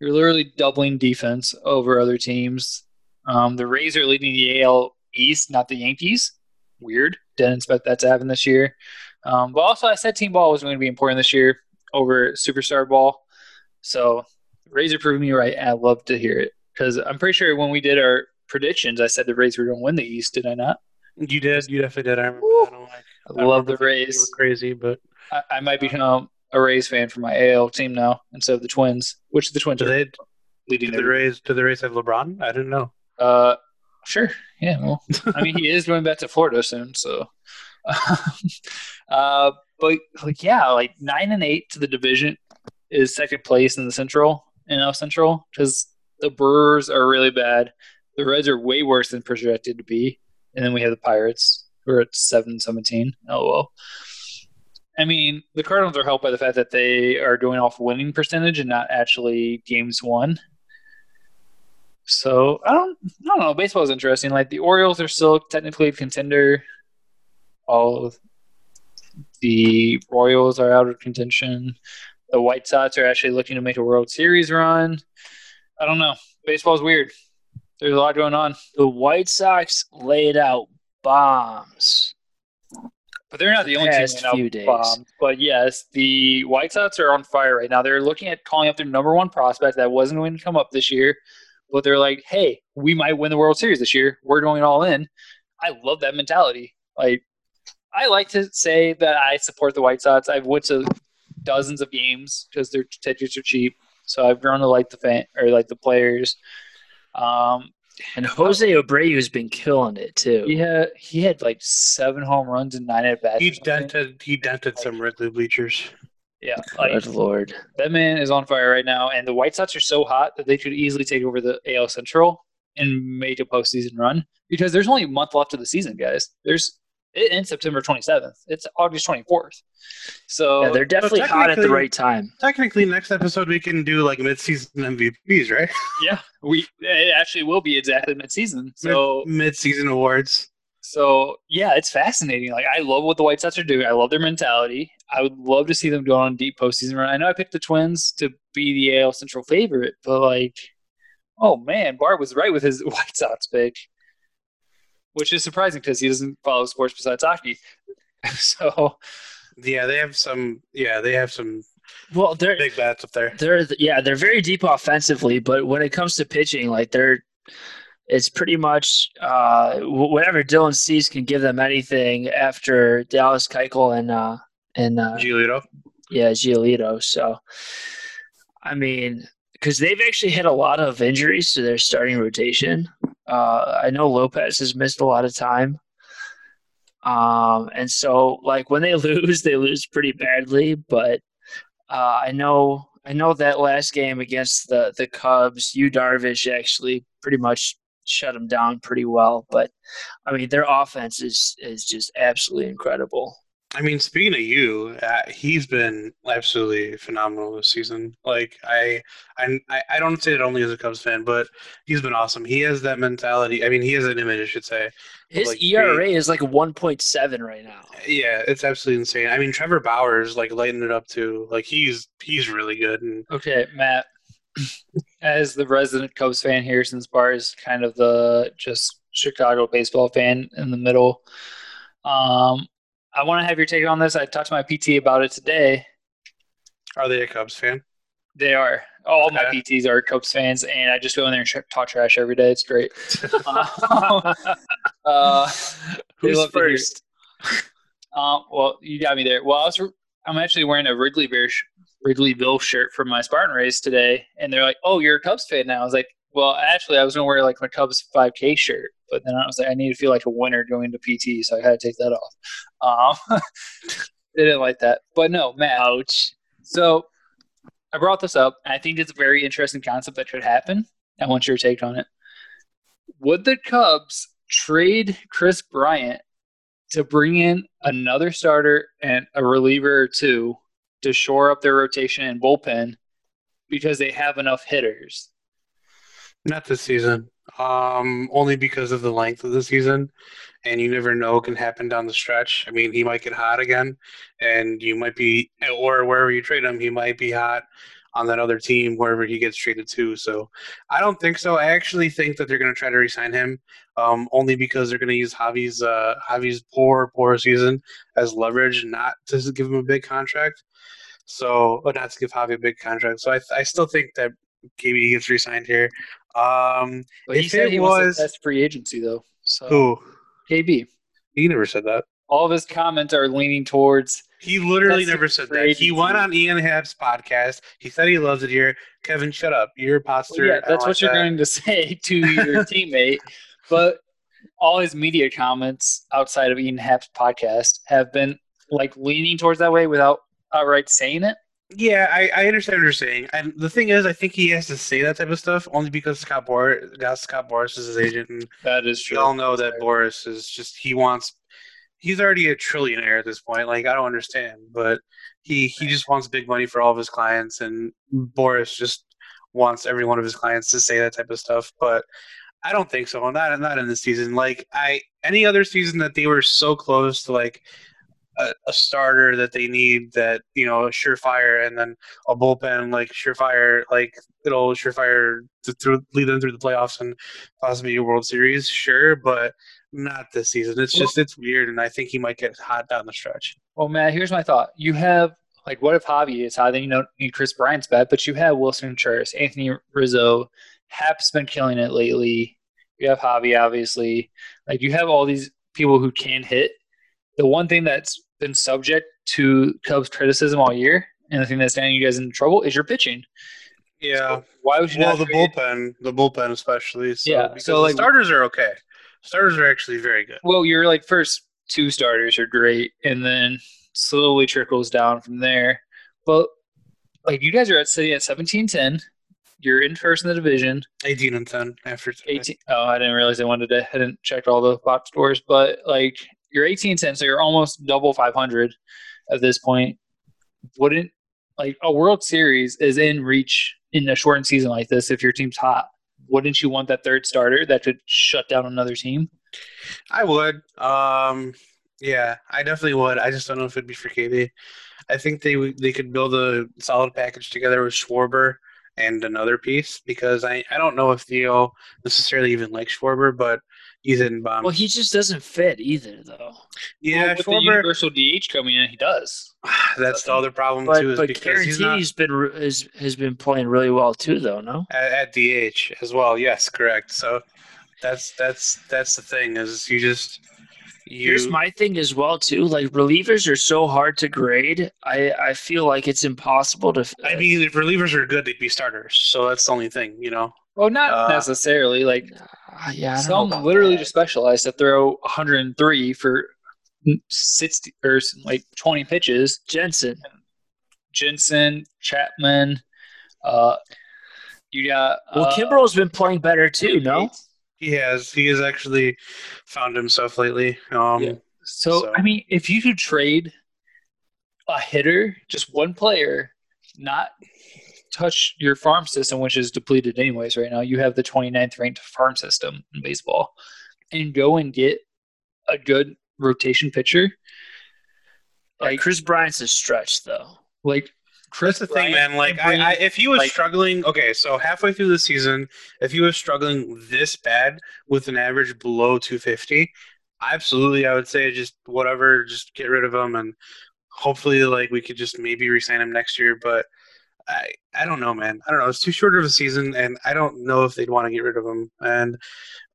You're literally doubling defense over other teams. Um, the Rays are leading the AL East, not the Yankees. Weird. Didn't expect that to happen this year. Um, but also, I said team ball was going to be important this year over superstar ball. So Rays are proving me right, I love to hear it because I'm pretty sure when we did our predictions, I said the Rays were going to win the East. Did I not? You did. You definitely did. I remember. Woo. that. I'm like, I love the Rays. Crazy, but I, I might become a Rays fan for my AL team now instead of the Twins, which the Twins do are they? leading. Do the Rays? Do the Rays have LeBron? I didn't know. Uh, sure. Yeah. Well, I mean, (laughs) he is going back to Florida soon, so. (laughs) uh, but like, yeah, like nine and eight to the division is second place in the Central, NL Central, because the Brewers are really bad. The Reds are way worse than projected to be, and then we have the Pirates who are at seven seventeen. Oh well. I mean, the Cardinals are helped by the fact that they are doing off winning percentage and not actually games won. So I don't, I don't know. Baseball is interesting. Like the Orioles are still technically a contender. All of the Royals are out of contention. The White Sox are actually looking to make a World Series run. I don't know. Baseball's weird. There's a lot going on, The White Sox laid out bombs. but they're not the only team laying out days. bombs. But yes, the White Sox are on fire right now. They're looking at calling up their number one prospect that wasn't going to come up this year, but they're like, "Hey, we might win the World Series this year. We're going all in." I love that mentality. Like, I like to say that I support the White Sox. I've went to dozens of games because their tickets are cheap, so I've grown to like the fan or like the players. Um, And Jose Abreu has been killing it too. he had he had like seven home runs and nine at bats. He dented. He dented some Wrigley bleachers. Yeah, like, Good lord. That man is on fire right now, and the White Sox are so hot that they could easily take over the AL Central and make a postseason run because there's only a month left of the season, guys. There's it ends September 27th. It's August 24th. So Yeah, they're definitely hot at the right time. Technically, next episode we can do like mid-season MVPs, right? (laughs) yeah, we it actually will be exactly mid-season. So Mid- mid-season awards. So yeah, it's fascinating. Like I love what the White Sox are doing. I love their mentality. I would love to see them go on a deep postseason run. I know I picked the Twins to be the AL Central favorite, but like, oh man, Bart was right with his (laughs) White Sox pick, which is surprising because he doesn't follow sports besides hockey. (laughs) so Yeah, they have some. Yeah, they have some Well, they're big bats up there. they're yeah they're very deep offensively, but when it comes to pitching, like they're it's pretty much uh, whatever Dylan Cease can give them anything after Dallas Keuchel and uh, and uh, Giolito. yeah Giolito. So I mean, because they've actually had a lot of injuries to their starting rotation. Uh, I know Lopez has missed a lot of time. Um, and so like when they (laughs) lose, they lose pretty badly. But uh, I know I know that last game against the the Cubs, Yu Darvish actually pretty much shut them down pretty well. But I mean, their offense is is just absolutely incredible. I mean, speaking of Yu, uh, he's been absolutely phenomenal this season. Like I, I, I don't say it only as a Cubs fan, but he's been awesome. He has that mentality. I mean, he has an image, I should say. His like, ERA is like 1.7 right now. Yeah, it's absolutely insane. I mean, Trevor Bauer's like lighting it up too. Like he's he's really good. And Okay, Matt, (clears throat) as the resident Cubs fan here, since Bar is kind of the just Chicago baseball fan in the middle, um, I want to have your take on this. I talked to my PT about it today. are they a Cubs fan? They are. All my PTs are Cubs fans, and I just go in there and tr- talk trash every day. It's great. (laughs) (laughs) uh, Who's love to hear- first? Um, (laughs) well, you got me there. Well, I was, I'm actually wearing a Wrigley Bear, sh- Wrigleyville shirt from my Spartan race today, and they're like, "Oh, you're a Cubs fan now." I was like, "Well, actually, I was gonna wear like my Cubs 5K shirt, but then I was like, I need to feel like a winner going to PT, so I had to take that off." Um, they (laughs) didn't like that, but no, Matt. Ouch. So I brought this up, I think it's a very interesting concept that could happen. I want your take on it. Would the Cubs trade Kris Bryant to bring in another starter and a reliever or two to shore up their rotation and bullpen because they have enough hitters? Not this season. Um, only because of the length of the season, and you never know what can happen down the stretch. I mean, he might get hot again, and you might be, or wherever you trade him, he might be hot on that other team wherever he gets traded to. So, I don't think so. I actually think that they're going to try to resign him, um, only because they're going to use Javi's uh, Javi's poor poor season as leverage, not to give him a big contract. So, not to give Javi a big contract. So, I I still think that KB gets re-signed here. Um, But he said it he was was- that's free agency though. So who? KB, He never said that. all of his comments are leaning towards He literally never said that. He agency. went on Ian Happ's podcast. He said he loves it here. Kevin, shut up. You're a poster. Well, yeah, that's like what you're that. going to (laughs) say to your (laughs) teammate. But all his media comments outside of Ian Happ's podcast have been like leaning towards that way without outright saying it. Yeah, I, I understand what you're saying. And the thing is, I think he has to say that type of stuff only because Scott Boras, got Scott Boras is his agent, and That is true. we all know that Boras is just he wants. He's already a trillionaire at this point. Like I don't understand, but he he just wants big money for all of his clients, and Boras just wants every one of his clients to say that type of stuff. But I don't think so. Not not in this season. Like I any other season that they were so close to like a, a starter that they need that you know surefire, and then a bullpen like surefire, like it'll surefire to through lead them through the playoffs and possibly a World Series. Sure, but not this season. It's just it's weird, and I think he might get hot down the stretch. Well, Matt, here's my thought. You have like, what if Javi is hot? Then you don't need Kris Bryant's bad, but you have Willson Contreras, Anthony Rizzo, Happ's been killing it lately. You have Javi, obviously. Like you have all these people who can hit. The one thing that's been subject to Cubs criticism all year, and the thing that's standing you guys in trouble is your pitching. Yeah. Why would you Well, the trade- bullpen, the bullpen especially. So, Yeah, because so, the like- starters are okay. Starters are actually very good. Well, your like first two starters are great, and then slowly trickles down from there. But like you guys are at sitting at seventeen ten. You're in first in the division. 18 and 10 after today. 18 oh i didn't realize they wanted to i didn't check all the box scores but like you're 18 cents so you're almost double 500 at this point wouldn't like a world series is in reach in a shortened season like this if your team's hot wouldn't you want that third starter that could shut down another team I would. Um, yeah, I definitely would. I just don't know if it'd be for KD. I think they they could build a solid package together with Schwarber and another piece because I, I don't know if Theo necessarily even likes Schwarber, but he's in bomb. Well, he just doesn't fit either, though. yeah, Well, with the universal dh coming in he does (sighs) That's the other problem But too, is but because he's not Caratini's been is, has been playing really well too, though. No. at, at DH as well. Yes, correct. So that's that's that's the thing is you just you Here's my thing as well too. Like relievers are so hard to grade. I I feel like it's impossible to. I mean, if relievers are good, they'd be starters. So that's the only thing, you know. well not Uh, necessarily like uh, yeah, I don't know some literally that. just specialize to throw 103 for 60 or like 20 pitches Jansen. Jansen, Chapman. Uh, you got Well, uh, Kimbrel's been playing better too. No. He He has. He has actually found himself lately. Um, Yeah. So, So- I mean, if you could trade a hitter, just one player, not touch your farm system, which is depleted anyways right now. You have the 29th ranked farm system in baseball, and go and get a good rotation pitcher. Like Kris Bryant's a stretch though. Like That's the thing, Bryant man. Like, I, I, if he was like- struggling, okay, so halfway through the season, if he was struggling this bad with an average below 250, absolutely, I would say just whatever, just get rid of him, and hopefully, like, we could just maybe resign him next year. But I, I don't know, man. I don't know. It's too short of a season, and I don't know if they'd want to get rid of him. And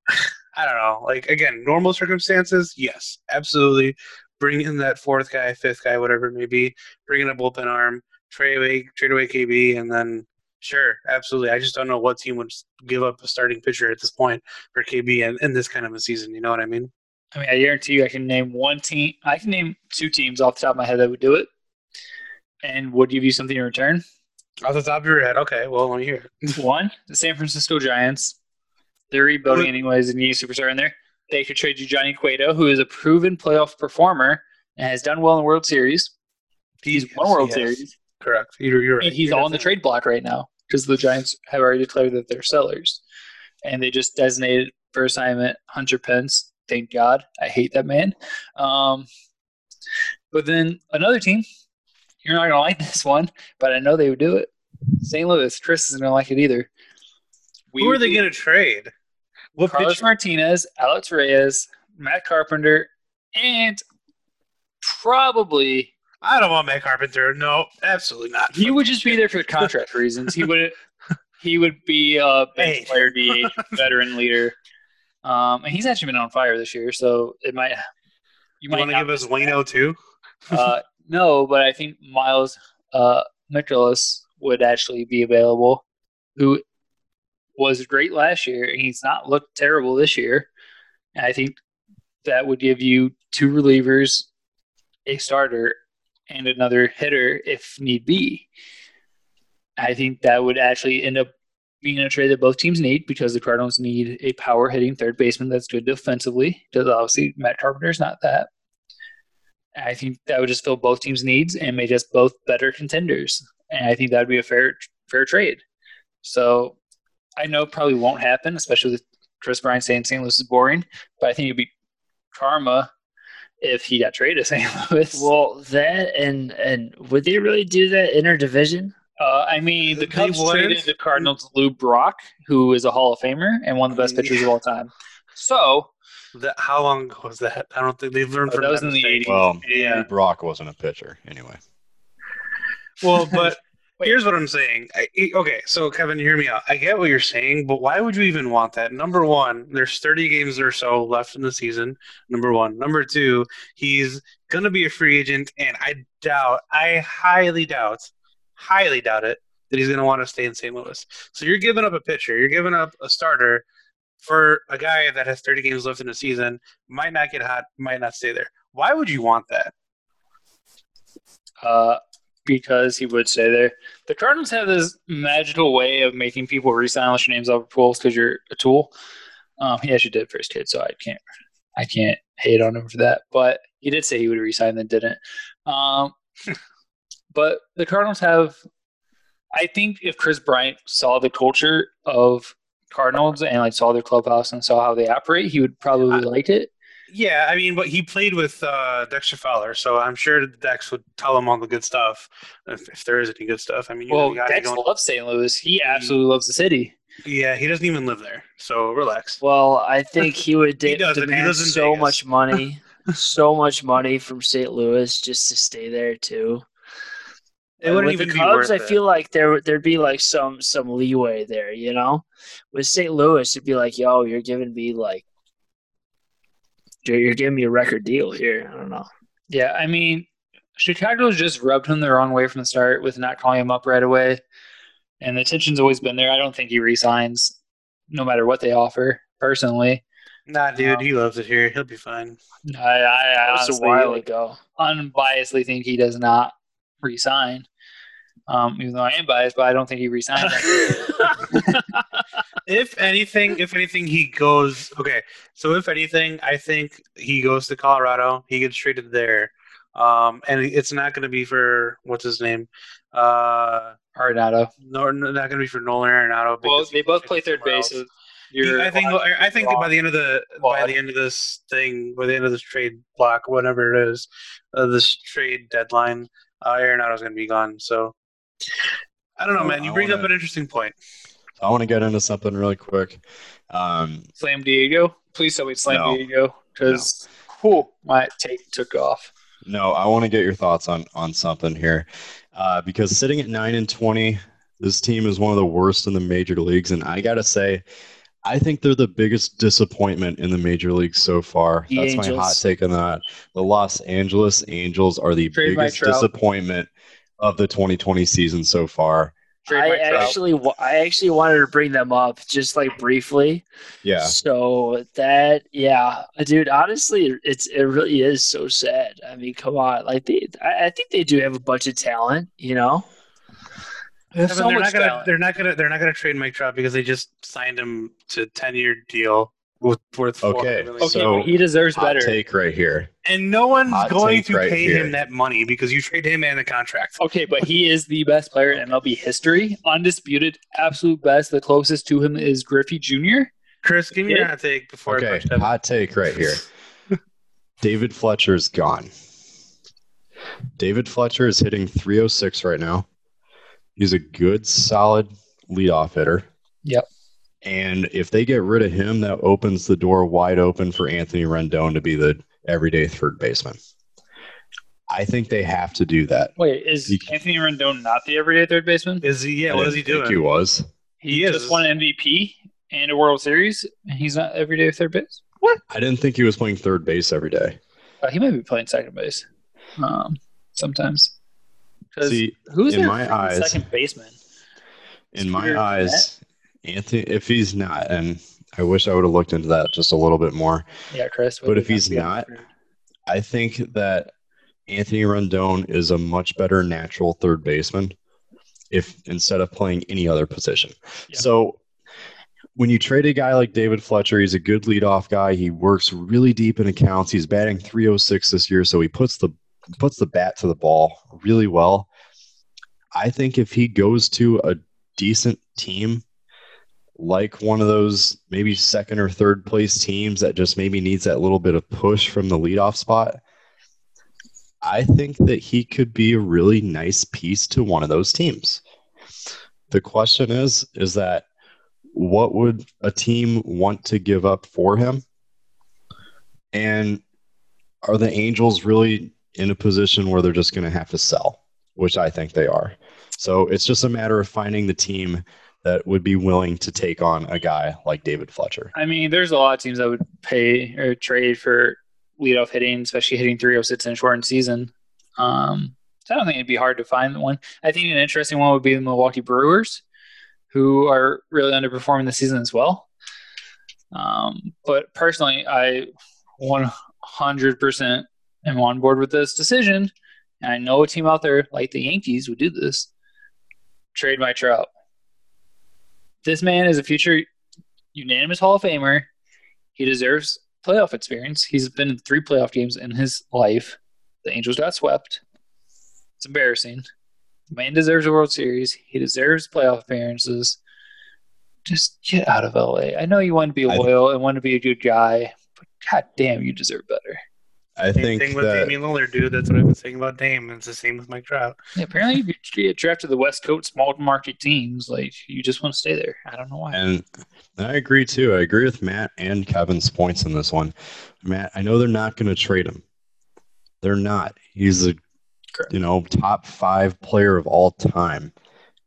(sighs) I don't know. Like, again, normal circumstances, yes, absolutely. Bring in that fourth guy, fifth guy, whatever it may be. Bring in a bullpen arm trade away trade away KB and then sure, absolutely. I just don't know what team would give up a starting pitcher at this point for KB in, in this kind of a season. You know what I mean? I mean, I guarantee you, I can name one team. I can name two teams off the top of my head that would do it, and would you give you something in return. Off the top of your head, okay. Well, let me hear. (laughs) One, the San Francisco Giants. They're rebuilding anyways and you need a superstar in there. They could trade you Johnny Cueto, who is a proven playoff performer and has done well in the World Series. He's won World Yes, Series. Correct. You're, you're right. And he's You're on the trade block right now because the Giants have already declared that they're sellers. And they just designated for assignment Hunter Pence. Thank God. I hate that man. Um, but then another team, you're not going (laughs) to like this one, but I know they would do it. St. Louis. Chris isn't going to like it either. We Who are they going to trade? What Carlos pitcher? Martinez, Alex Reyes, Matt Carpenter, and probably I don't want Matt Carpenter. No, absolutely not. he would just be there for contract reasons. He would (laughs) he would be a bench player, DH, veteran leader. Um, and he's actually been on fire this year, so it might you You might want to give us Waino too? Uh, no, but I think Miles uh, Mikolas would actually be available, who was great last year, and he's not looked terrible this year. And I think that would give you two relievers, a starter, and another hitter if need be. I think that would actually end up being a trade that both teams need because the Cardinals need a power hitting third baseman that's good defensively. Because obviously Matt Carpenter's not that. I think that would just fill both teams' needs and make us both better contenders. And I think that would be a fair fair trade. So I know probably won't happen, especially with Kris Bryant saying St. Louis is boring. But I think it'd be karma if he got traded to St. (laughs) Louis. Well, that and and would they really do that interdivision? Uh, I mean, the They Cubs traded the Cardinals Lou Brock, who is a Hall of Famer and one of the best pitchers of all time. So That, how long was that? I don't think they've learned Oh, from that was in the mistake. 80s. Well, Yeah. Brock wasn't a pitcher anyway. Well, but Wait. Here's what I'm saying. I, I- okay, so Kevin, hear me out. I get what you're saying, but why would you even want that? Number one, there's 30 games or so left in the season. Number one. Number two, he's going to be a free agent, and I doubt, I highly doubt, highly doubt it, that he's going to want to stay in St. Louis. So you're giving up a pitcher, you're giving up a starter for a guy that has 30 games left in the season, might not get hot, might not stay there. Why would you want that? uh, because he would stay there. The Cardinals have this magical way of making people resign unless your name's Albert Pujols because you're a tool. Um, he actually did for his kid, so I can't I can't hate on him for that. But he did say he would resign, then didn't. Um, (laughs) but the Cardinals have. I think if Kris Bryant saw the culture of Cardinals and like saw their clubhouse and saw how they operate, he would probably I- like it. Yeah, I mean, but he played with uh, Dexter Fowler, so I'm sure Dex would tell him all the good stuff if, if there is any good stuff. I mean, you Well, Dex going, loves St. Louis. He absolutely loves the city. yeah, he doesn't even live there, so relax. (laughs) Well, I think he would He de- He demand in so Vegas. much money, (laughs) so much money from St. Louis just to stay there too. It wouldn't With even the be Cubs, I it. feel like there would- there'd be like some some leeway there, you know. With St. Louis, it'd be like, "Yo, you're giving me like, you're, you're giving me a record deal here." I don't know. Yeah, I mean, Chicago's just rubbed him the wrong way from the start with not calling him up right away. And the tension's always been there. I don't think he resigns no matter what they offer, personally. Nah, dude, um, he loves it here. He'll be fine. I, I, I That was a honestly, while ago. unbiasedly think he does not resign. Um, even though I am biased, but I don't think he resigned. (laughs) if anything, if anything, he goes okay. So if anything, I think he goes to Colorado. He gets traded there, um, and it's not going to be for what's his name, uh, Arenado. no, not going to be for Nolan Arenado. Well, because they both play third base. else. I think I think by the end of the by the end of this thing, by the end of this trade block, whatever it is, uh, this trade deadline, uh, Arenado's going to be gone. So I don't know, man. You I bring up wanna- an interesting point. I want to get into something really quick. Um, Slam Diego. Please tell me it's Slam No. Diego because my take took off. no, I want to get your thoughts on on something here, uh, because sitting at nine and twenty, this team is one of the worst in the major leagues, and I gotta say, I think they're the biggest disappointment in the major leagues so far. The That's my hot take on that. The Los Angeles Angels are the Trade biggest disappointment of the 2020 season so far. I actually, wa- I actually wanted to bring them up just like briefly. Yeah, So that, yeah, dude. Honestly, it's it really is so sad. I mean, come on, like they, I, I think they do have a bunch of talent. You know, They have Evan, so they're not gonna they're not gonna they're not gonna trade Mike Trout because they just signed him to ten year deal with worth Okay, $400 million. Okay, So, he deserves hot better. take right here. and no one's Hot going to right pay here. him that money because you trade him and the contract. Okay, but he is the best player in MLB history, undisputed, absolute best. The closest to him is Griffey Jr. Chris, give me your hot take before I Okay, punch Evan. hot take right here. (laughs) David Fletcher's gone. David Fletcher is hitting 306 right now. He's a good, solid leadoff hitter. Yep. And if they get rid of him, that opens the door wide open for Anthony Rendon to be the everyday third baseman. I think they have to do that. Wait, is He- Anthony Rendon not the everyday third baseman? Is he? Yeah. I What is he didn't think doing? He was. He, He is. just won MVP and a World Series, and he's not everyday third base. What? I didn't think he was playing third base every day. Uh, he might be playing second base, um, sometimes. 'Cause See, who's in my eyes- second baseman? in my Scooter eyes, Anthony, if he's not, and I wish I would have looked into that just a little bit more. Yeah, Chris. But if he's not, I think that Anthony Rendon is a much better natural third baseman if instead of playing any other position. Yeah. So when you trade a guy like David Fletcher, he's a good leadoff guy. He works really deep in accounts. He's batting 306 this year, so he puts the puts the bat to the ball really well. I think if he goes to a decent team like one of those maybe second or third place teams that just maybe needs that little bit of push from the leadoff spot, I think that he could be a really nice piece to one of those teams. The question is, is that what would a team want to give up for him? And are the Angels really in a position where they're just going to have to sell, which I think they are. So it's just a matter of finding the team that would be willing to take on a guy like David Fletcher. I mean, there's a lot of teams that would pay or trade for leadoff hitting, especially hitting 306 in a shortened season. Um, so I don't think it'd be hard to find one. I think an interesting one would be the Milwaukee Brewers, who are really underperforming this season as well. Um, but personally, I 100% am on board with this decision. And I know a team out there like the Yankees would do this. Trade my Trout. This man is a future unanimous Hall of Famer. He deserves playoff experience. He's been in three playoff games in his life. The Angels got swept. It's embarrassing. The man deserves a World Series. He deserves playoff appearances. Just get out of LA. I know you want to be I- loyal and want to be a good guy, but god damn, you deserve better. I Same think thing with that Damian Lillard, dude. That's what I've been saying about Dame. It's the same with Mike Trout. Yeah, apparently, if you get drafted to the West Coast small market teams, like you just want to stay there. I don't know why. And and I agree too. I agree with Matt and Kevin's points in this one. Matt, I know they're not going to trade him. They're not. He's a Correct. you know top five player of all time,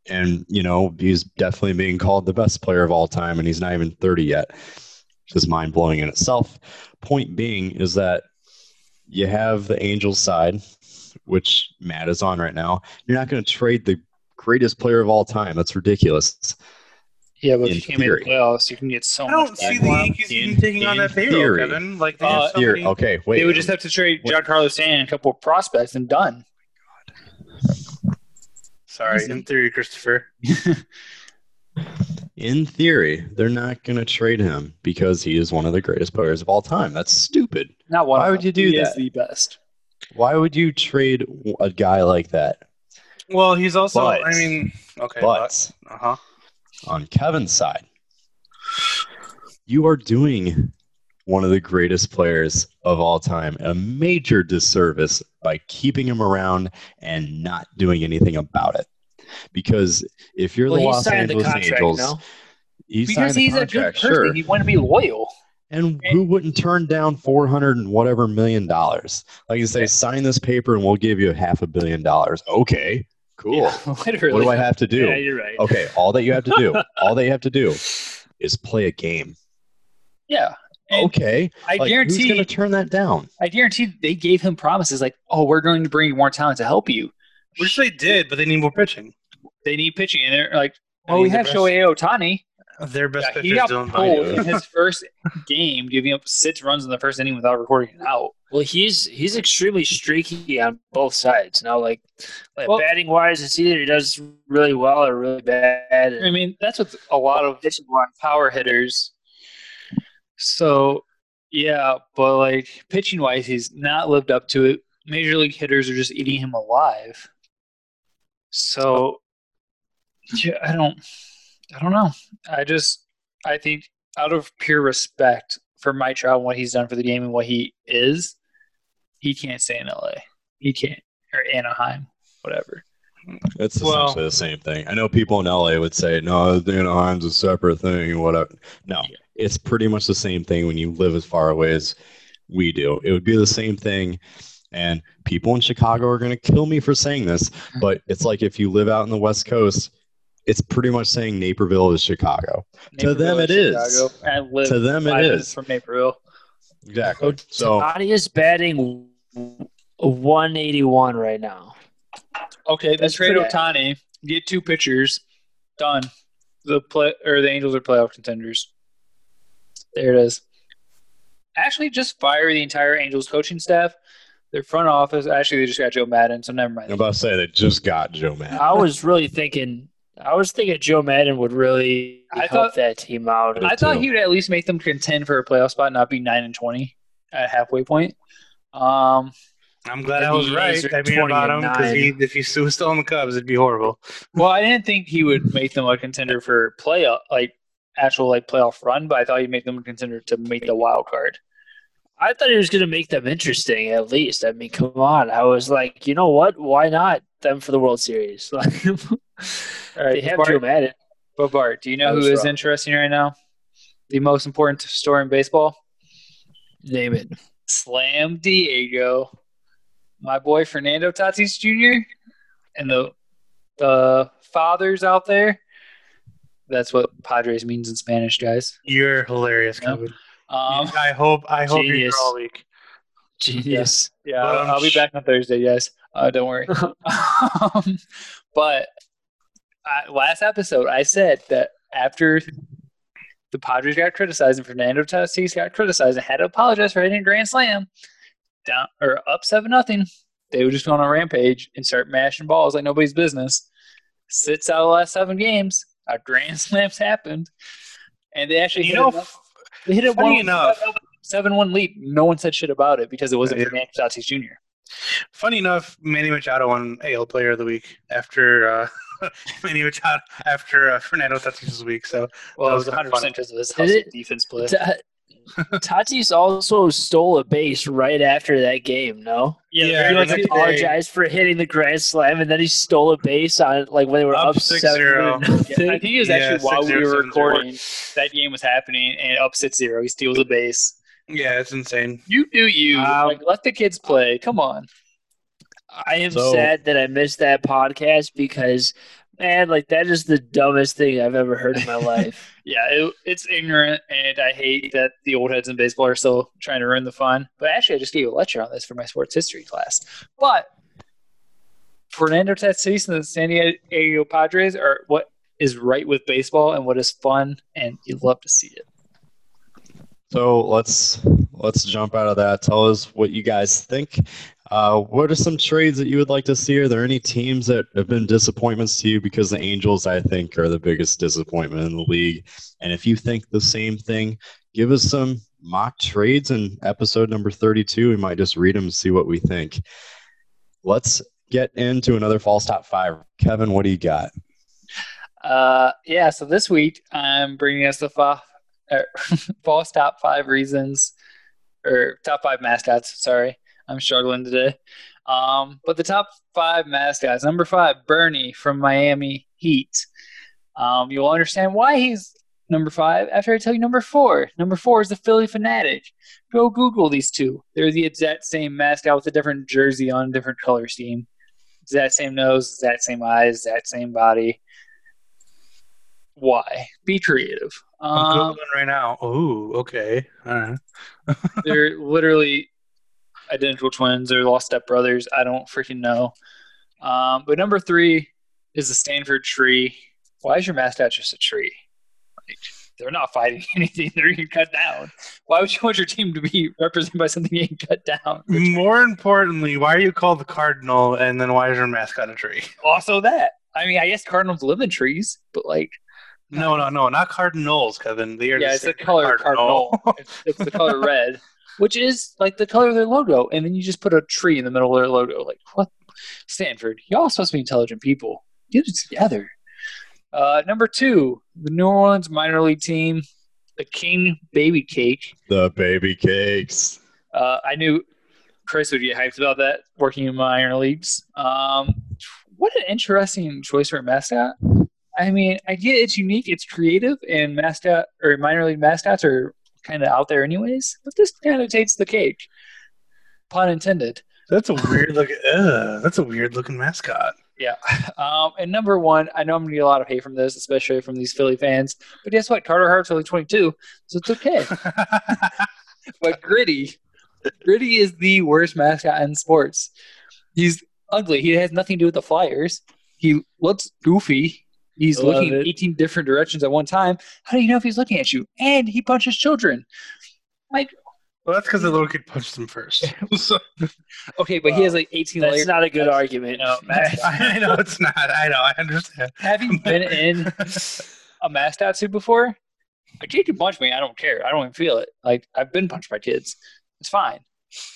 and you know he's definitely being called the best player of all time, and he's not even thirty yet, which is mind blowing in itself. Point being is that you have the Angels side, which Matt is on right now. You're not going to trade the greatest player of all time. That's ridiculous. yeah, but in if you can't make theory. the playoffs, you can get so I don't back see for the 'em. Yankees In- even taking on that payroll, theory. Kevin. Like they Uh, have so many. okay, wait. They would just have to trade What- Giancarlo Stanton and a couple of prospects and done. Sorry, in theory, Christopher. (laughs) In theory, they're not going to trade him because he is one of the greatest players of all time. That's stupid. Not one. Why would you do he Is that? the best. Why would you trade a guy like that? Well, he's also. But- I mean, okay, But uh huh. on Kevin's side, you are doing one of the greatest players of all time a major disservice by keeping him around and not doing anything about it. Because if you're Well, the Los signed the Angeles contract, Angels, no? he Because signed the he's a good person. sure. He wanted to be loyal. And who wouldn't turn down four hundred and whatever million dollars? Like you say, sign this paper and we'll give you half a billion dollars. Okay, cool. (laughs) Literally. What do I have to do? Yeah, you're right. Okay, all that you have to do, (laughs) all that you have to do is play a game. Yeah. And Okay, I like, who's guarantee. going to turn that down? I guarantee they gave him promises like, "Oh, we're going to bring you more talent to help you." Which they did, but they need more pitching. They need pitching, and they're like, I "Well, mean, we have best- Shohei Ohtani." Their best Yeah, pitcher is Dylan pulled in his (laughs) first game, giving up six runs in the first inning without recording it out. Well, he's he's extremely streaky on both sides. Now, like, like Well- batting wise, it's either he does really well or really bad. I mean, that's what a lot of pitching wise, power hitters. So, yeah, but like pitching wise, he's not lived up to it. Major league hitters are just eating him alive. So, yeah, I don't, I don't know. I just, I think out of pure respect for Mike Trout and what he's done for the game and what he is, he can't stay in LA. He can't, or Anaheim, whatever. It's Well- essentially the same thing. I know people in LA would say, "No, Anaheim's a separate thing." Whatever. No, it's pretty much the same thing when you live as far away as we do. It would be the same thing. And people in Chicago are going to kill me for saying this, (laughs) but it's like if you live out in the West Coast, it's pretty much saying Naperville is Chicago. To them Naperville, it is. Chicago. I live To them, it five is. minutes from Naperville. Exactly. Oh, so Ohtani is batting 181 right now. Okay, let's That's trade Ohtani. Get two pitchers. Done. The play or the Angels are playoff contenders. There it is. Actually, just fire the entire Angels coaching staff. Their front office. Actually, they just got Joe Maddon, so never mind. I'm about to say they just got Joe Maddon. I was really thinking, I was thinking Joe Maddon would really I help thought- that team out. I thought too. he would at least make them contend for a playoff spot, not be nine and twenty at halfway point. Um, I'm glad I was right. I mean, about him because 20 he, and if he was still on the Cubs, it'd be horrible. well, I didn't think he would make them a contender for playoff, like actual like playoff run, but I thought he'd make them a contender to make the wild card. I thought he was going to make them interesting at least. I mean, come on. I was like, you know what? Why not them for the World Series? (laughs) Like, All right, they have Bart- Joe Maddon. But Bart, do you know I who was is wrong. interesting right now? The most important story in baseball? Name it. Slam Diego. My boy Fernando Tatis Jr. and the the fathers out there. That's what Padres means in Spanish, guys. You're hilarious, Yep. Kevin. Um, I hope I hope you're here all week. Genius. yeah, But, I'll, I'll be back on Thursday, guys. Uh, don't worry. (laughs) (laughs) um, but I, last episode, I said that after the Padres got criticized and Fernando Tatis got criticized and had to apologize for hitting a grand slam, down or up seven nothing, they would just go on a rampage and start mashing balls like nobody's business. Sits out the last seven games, a grand (laughs) slams happened, and they actually You hit know, a- they hit funny one enough- seven one lead. No one said shit about it because it wasn't Yeah. Fernando Tatis Jr. Funny enough, Manny Machado won AL Player of the Week after uh, (laughs) (laughs) Manny Machado after uh, Fernando Tatis' week. So Well, That was was kinda 100 funny. percent because of his Did hustle it- defense play. Ta- Tatis also stole a base right after that game. No, Yeah, Yeah, the like apologized for hitting the grand slam, and then he stole a base on like when they were Up up, 6-0. seven. nothing. I think it was Yeah, actually while we were 7-0. recording that game was happening and up 6-0. He steals a base. yeah, it's insane. You do you. Um, like, let the kids play. Come on. I am So- sad that I missed that podcast because, man, like that is the dumbest thing I've ever heard in my (laughs) life. Yeah, it, it's ignorant, and I hate that the old heads in baseball are still trying to ruin the fun. But actually, I just gave a lecture on this for my sports history class. But Fernando Tatis and the San Diego Padres are what is right with baseball and what is fun, and you love to see it. So let's let's jump out of that. Tell us what you guys think. Uh, what are some trades that you would like to see? Are there any teams that have been disappointments to you? Because the Angels, I think, are the biggest disappointment in the league. And if you think the same thing, give us some mock trades in episode number 32. We might just read them and see what we think. Let's get into another false top five. Kevin, what do you got? Uh, yeah. So this week I'm bringing us the fa- er, (laughs) false top five reasons, or top five mascots. Sorry, I'm struggling today. Um, but the top five mascots. Number five, Burnie from Miami Heat. Um, you'll understand why he's number five after I tell you number four. Number four is the Phillie Phanatic. Go Google these two. They're the exact same mascot with a different jersey on, a different color scheme. Exact same nose, exact same eyes, exact same body. Why? Be creative. I'm Um, googling right now. Oh, okay. All right. (laughs) they're literally identical twins. They're lost step brothers. I don't freaking know. Um, but number three is the Stanford tree. Why is your mascot just a tree? Like, they're not fighting (laughs) anything. They're getting cut down. Why would you want your team to be represented by something getting cut down? More importantly, why are you called the Cardinal and then why is your mascot a tree? Also, that. I mean, I guess cardinals live in trees, but like, No, no, no, not Cardinals, Kevin. They are yeah, it's the color cardinal. it's, it's the color (laughs) red, which is like the color of their logo. And then you just put a tree in the middle of their logo. Like, what? Stanford, y'all supposed to be intelligent people. Get it together. Uh, number two, the New Orleans minor league team, the King Baby Cake. The baby cakes. Uh, I knew Chris would get hyped about that working in minor leagues. Um, what an interesting choice for a mascot. I mean, I get it's unique, it's creative, and mascot or minor league mascots are kind of out there anyways. But this kind of takes the cake. Pun intended. That's a weird looking. That's a weird looking mascot. Yeah. Um, and number one, I know I'm gonna get a lot of hate from this, especially from these Philly fans. But guess what? Carter Hart's only 22, so it's okay. (laughs) but Gritty, Gritty is the worst mascot in sports. He's ugly. He has nothing to do with the Flyers. He looks goofy. He's Love looking it. 18 different directions at one time. How do you know if he's looking at you? And he punches children. Like, well, that's because the little kid punched him first. So- (laughs) okay, but he has like 18 That's layers. not a good argument. No, (laughs) Matt, (laughs) I know it's not. I know. I understand. having been in a mascot suit before, a kid can punch me. I don't care. I don't even feel it. Like I've been punched by kids. It's fine.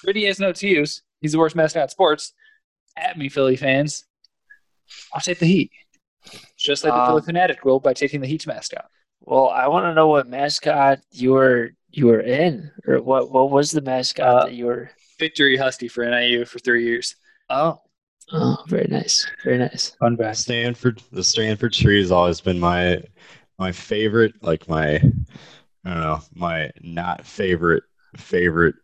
Gritty has no excuse. He's the worst mascot in sports. At me, Philly fans. I'll take the Heat. Just like the Um, Phillie Phanatic will by taking the Heat's mascot. Well, I want to know what mascot you were you were in, or what what was the mascot Uh, that you were? Victory Husky for NIU for three years. Oh, oh, very nice, very nice. Fun fact. Stanford, the Stanford tree has always been my my favorite. Like my, I don't know, my not favorite favorite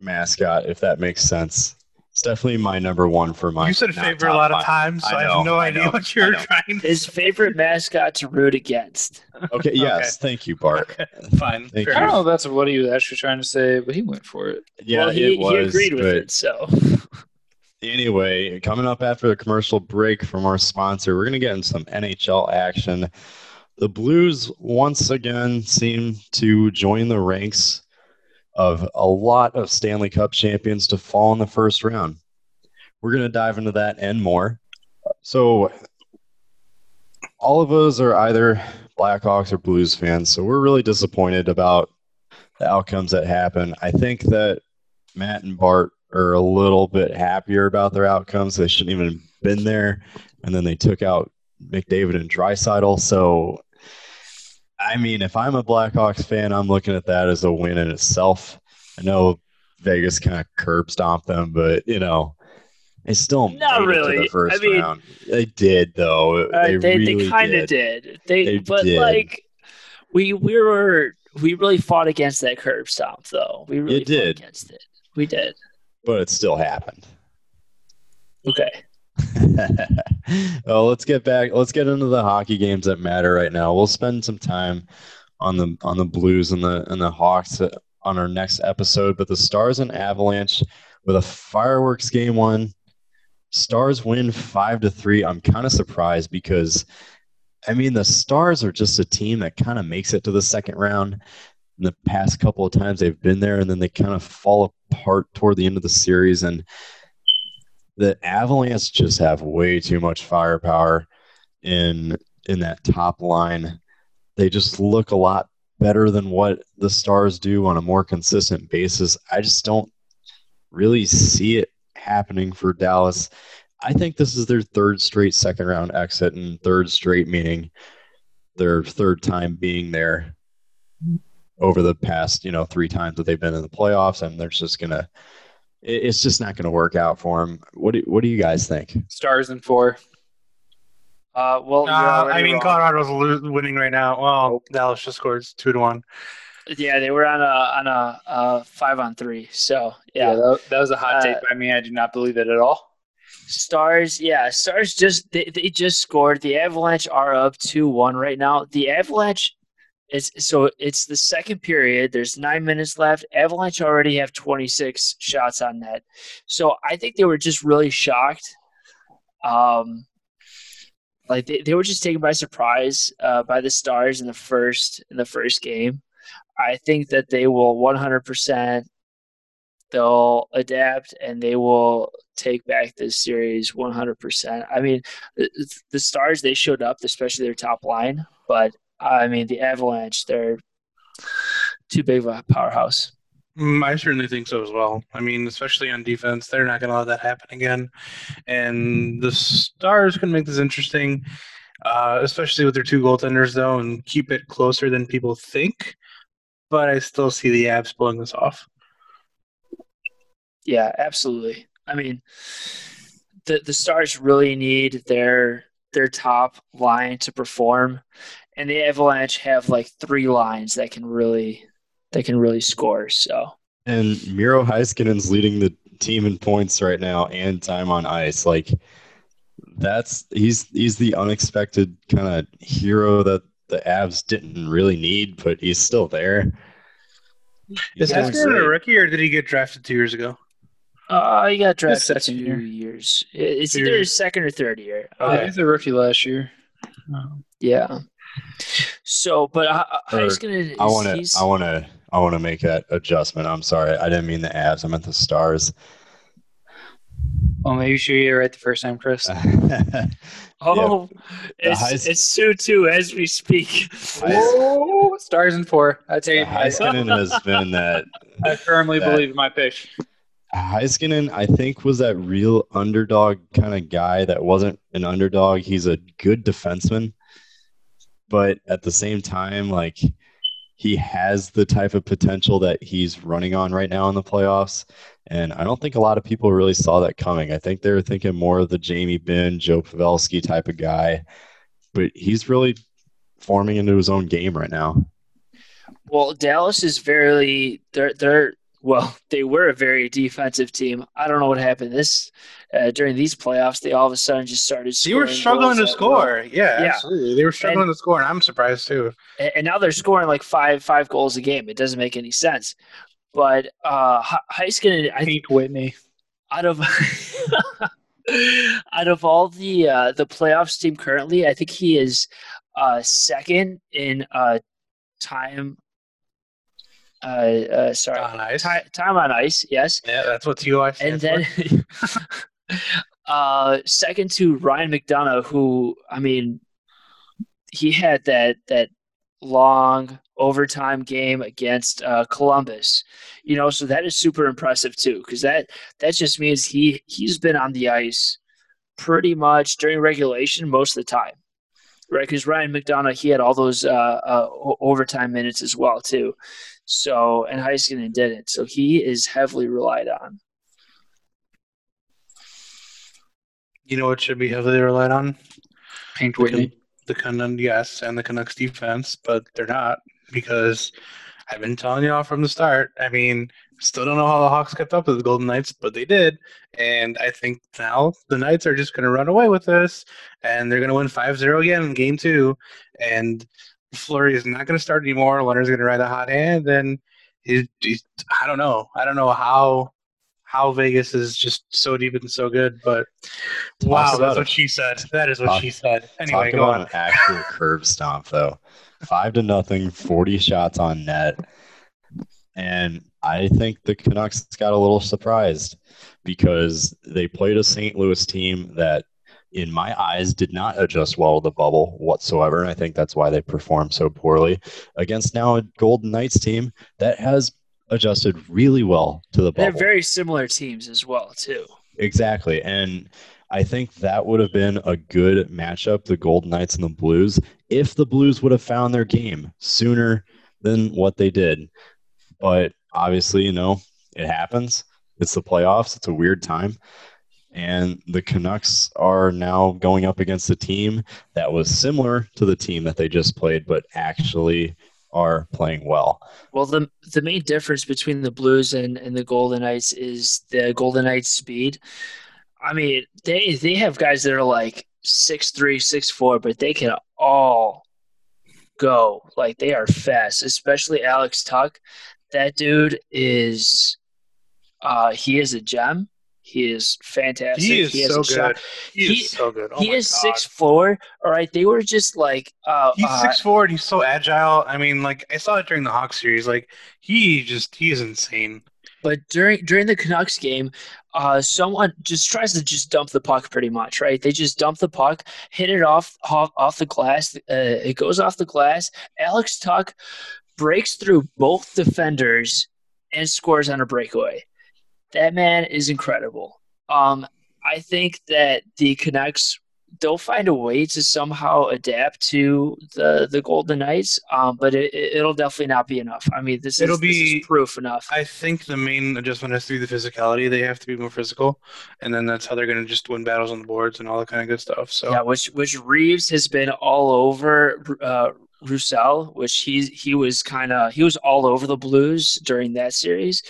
mascot, if that makes sense. It's definitely my number one for my. you said favorite a top lot of five. times, so I I, have no I idea know, what you're trying to His favorite mascot to root against. (laughs) Okay, yes, thank you, Bart. Okay, fine. Thank Fair I don't know if that's what he was actually trying to say, but he went for it. Yeah, well, he, it was. he agreed with but it. So (laughs) Anyway, coming up after the commercial break from our sponsor, we're going to get in some NHL action. The Blues once again seem to join the ranks of a lot of Stanley Cup champions to fall in the first round. We're going to dive into that and more. So, all of us are either Blackhawks or Blues fans, so we're really disappointed about the outcomes that happen. I think that Matt and Bart are a little bit happier about their outcomes. They shouldn't even been there, and then they took out McDavid and Draisaitl. So, I mean, if I'm a Blackhawks fan, I'm looking at that as a win in itself. I know Vegas kind of curb stomped them, but you know, they still Not it really. the first I mean- round. They did though. uh, they they they, kind of did. did. They, They but did. like we we were we really fought against that curb stomp though. We really You did. fought against it. We did. but it still happened. Okay. (laughs) well, let's get back. Let's get into the hockey games that matter right now. We'll spend some time on the on the Blues and the and the Hawks on our next episode. But the Stars and Avalanche with a fireworks game one. Stars win five to three. I'm kind of surprised because, I mean, the Stars are just a team that kind of makes it to the second round. in the past couple of times they've been there, and then they kind of fall apart toward the end of the series. And the Avalanche just have way too much firepower in in that top line. They just look a lot better than what the Stars do on a more consistent basis. I just don't really see it happening for Dallas. I think this is their third straight second round exit, and third straight meaning their third time being there over the past, you know, three times that they've been in the playoffs, and they're just gonna. It's just not going to work out for him. What do What do you guys think? Stars and four. Uh, well, Uh, I mean, wrong. Colorado's lo- winning right now. Well, Dallas just scores two to one. Yeah, they were on a on a uh, five on three. So Yeah, yeah, that, that was a hot Uh, take by me. I do not believe it at all. Stars. Yeah, Stars just they, they just scored. The Avalanche are up two one right now. The Avalanche is so it's the second period. There's nine minutes left. Avalanche already have 26 shots on net. So I think they were just really shocked. Um, like they, they were just taken by surprise uh, by the Stars in the first in the first game. I think that they will 100% they'll adapt and they will take back this series 100%. I mean, the, the Stars they showed up, especially their top line, but I mean the Avalanche they're too big of a powerhouse. Mm, I certainly think so as well. I mean, especially on defense, they're not going to let that happen again. And the Stars can make this interesting, uh, especially with their two goaltenders, though, and keep it closer than people think. But I still see the Avs pulling this off. Yeah, absolutely. I mean, the the Stars really need their their top line to perform, and the Avalanche have like three lines that can really that can really score. So And Miro Heiskanen's leading the team in points right now and time on ice. Like that's he's he's the unexpected kind of hero that the Avs didn't really need, but he's still there. Is He's doing Heiskanen a rookie or did he get drafted two years ago? uh, he got drafted second two year. years. It's Two either years. his second or third year. Yeah, Okay. he's a rookie last year. Yeah. So, but uh, Or, Heiskanen is I want to I want to I want to make that adjustment. I'm sorry. I didn't mean the abs. I meant the Stars. Well, maybe you should get it right the first time, Chris. (laughs) (laughs) Oh, it's, Heis- it's two two as we speak. Heis- Whoa, stars and four. I tell you, I, Heiskanen has (laughs) been that I firmly that- believe in my pitch. Heiskanen, I think, was that real underdog kind of guy that wasn't an underdog. He's a good defenseman, but at the same time, like he has the type of potential that he's running on right now in the playoffs. And I don't think a lot of people really saw that coming. I think they were thinking more of the Jamie Benn, Joe Pavelski type of guy, but he's really forming into his own game right now. Well, Dallas is very they're they're well (laughs) they were a very defensive team. I don't know what happened this uh, during these playoffs. They all of a sudden just started. They were struggling to goals at will. score. Yeah, Yeah. absolutely. They were struggling And- to score, and I'm surprised too. and, and now they're scoring like five five goals a game. It doesn't make any sense. But uh, He- Heiskanen, I Pete Whitney. out of (laughs) out of all the uh, the playoffs team currently, I think he is uh, second in uh, time. Uh, uh, sorry, On ice. Ti- time on ice. Yes, Yeah, that's what you TOI and then (laughs) uh, second to Ryan McDonagh, who I mean, he had that that long overtime game against uh, Columbus. You know, so that is super impressive too, because that that just means he he's been on the ice pretty much during regulation most of the time, right? Because Ryan McDonagh he had all those uh, uh, overtime minutes as well too. So and Heiskanen didn't, so he is heavily relied on. You know what should be heavily relied on? Pete Whitney. The Canucks, yes, and the Canucks defense, but they're not because I've been telling you all from the start. I mean, still don't know how the Hawks kept up with the Golden Knights, but they did. And I think now the Knights are just going to run away with this, and they're going to win 5 0 again in game two. And Fleury is not going to start anymore. Lehner's going to ride the hot hand, and he, he, I don't know. I don't know how. How Vegas is just so deep and so good, but wow, that's it. what she said. That is what Talk- she said. Anyway, go about on. an actual curve stomp, though. Five to nothing, 40 shots on net. And I think the Canucks got a little surprised because they played a St. Louis team that, in my eyes, did not adjust well to the bubble whatsoever. And I think that's why they performed so poorly against now a Golden Knights team that has adjusted really well to the bubble. They're very similar teams as well, too. Exactly. And I think that would have been a good matchup, the Golden Knights and the Blues, if the Blues would have found their game sooner than what they did. But obviously, you know, it happens. It's the playoffs. It's a weird time. And the Canucks are now going up against a team that was similar to the team that they just played, but actually are playing well. Well, the the main difference between the Blues and, and the Golden Knights is the Golden Knights' speed. I mean, they they have guys that are like six three, six four, but they can all go. Like they are fast, especially Alex Tuch. That dude is uh he is a gem. He is fantastic. He is has so good. He, He- is so good. Oh he is six four. All right, they were just like uh, He's uh, six four and he's so agile. I mean, like I saw it during the Hawks series. Like he just he is insane. But during during the Canucks game, uh, someone just tries to just dump the puck pretty much, right? They just dump the puck, hit it off off, off the glass. Uh, it goes off the glass. Alex Tuch breaks through both defenders and scores on a breakaway. That man is incredible. Um, I think that the Canucks they'll find a way to somehow adapt to the the Golden Knights, um, but it, it'll definitely not be enough. I mean, this It'll this is be- proof enough. I think the main adjustment has to be the physicality. They have to be more physical, and then that's how they're going to just win battles on the boards and all that kind of good stuff. So Yeah, which which Reaves has been all over uh, Roussel, which he he was kind of he was all over the Blues during that series,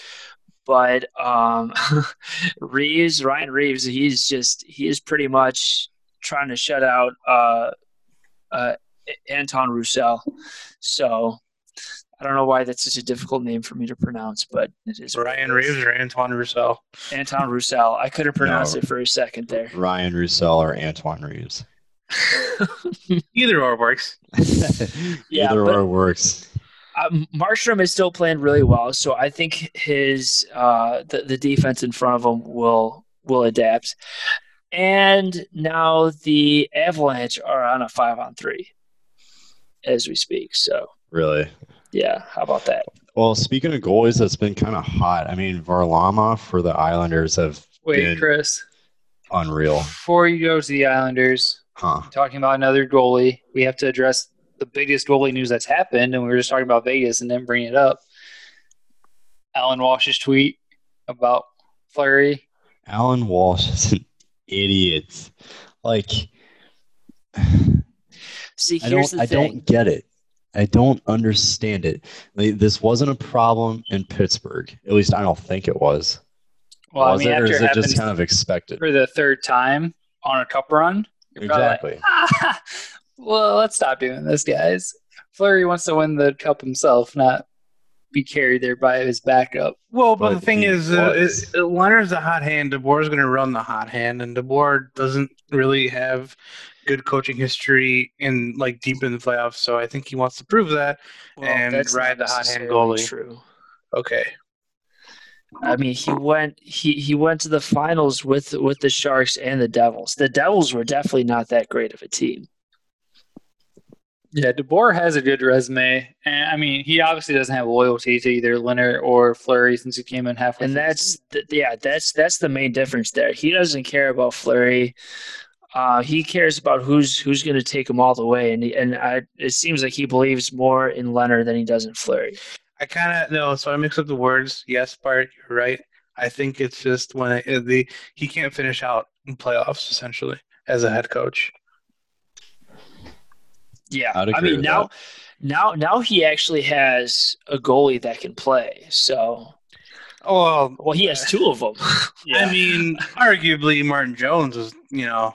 but um, (laughs) Reaves Ryan Reaves he's just he is pretty much trying to shut out uh, uh, Anton Roussel. So I don't know why that's such a difficult name for me to pronounce, but it is Ryan is. Reaves or Antoine Roussel. Anton Roussel. I couldn't pronounce No. it for a second there. Ryan Roussel or Antoine Reaves. (laughs) Either or works. (laughs) Yeah, Either but- or works. Um, Markstrom is still playing really well, so I think his uh, the the defense in front of him will will adapt. And now the Avalanche are on a five on three as we speak. So Really. yeah, how about that? Well, speaking of goalies, that's been kind of hot. I mean, Varlamov for the Islanders have Wait, been Chris, unreal, before you go to the Islanders, huh? talking about another goalie, we have to address the biggest goalie news that's happened, and we were just talking about Vegas and then bring it up. Alan Walsh's tweet about Fleury. Alan Walsh is an idiot. Like, See, I here's don't, the I don't get it. I don't understand it. Like, this wasn't a problem in Pittsburgh. At least I don't think it was. Well, was I mean, it, or is it it just kind of expected? for the third time on a cup run, you're probably like, Exactly. (laughs) "Ah, well, let's stop doing this, guys. Fleury wants to win the cup himself, not be carried there by his backup. Well, but, But the thing he is, uh, was. it, it, Lehner's the hot hand. DeBoer is going to run the hot hand, and DeBoer doesn't really have good coaching history in like deep in the playoffs. So I think he wants to prove that. and that's ride the hot hand necessarily goalie. True. Okay, I mean, he went he he went to the finals with with the Sharks and the Devils. The Devils were definitely not that great of a team. Yeah, DeBoer has a good resume, and I mean, he obviously doesn't have loyalty to either Lehner or Fleury since he came in halfway. and through the that's th- yeah that's that's the main difference there he doesn't care about Fleury uh, he cares about who's who's going to take him all the way and and I, it seems like he believes more in Lehner than he does in Fleury I kind of no. So I mix up the words. Yes, Bart, you're right. I think it's just when I, the he can't finish out in playoffs essentially as a head coach. Yeah I'd i mean with now that. now now he actually has a goalie that can play so Oh, well, well he has two of them (laughs) Yeah. I mean, arguably Martin Jones is you know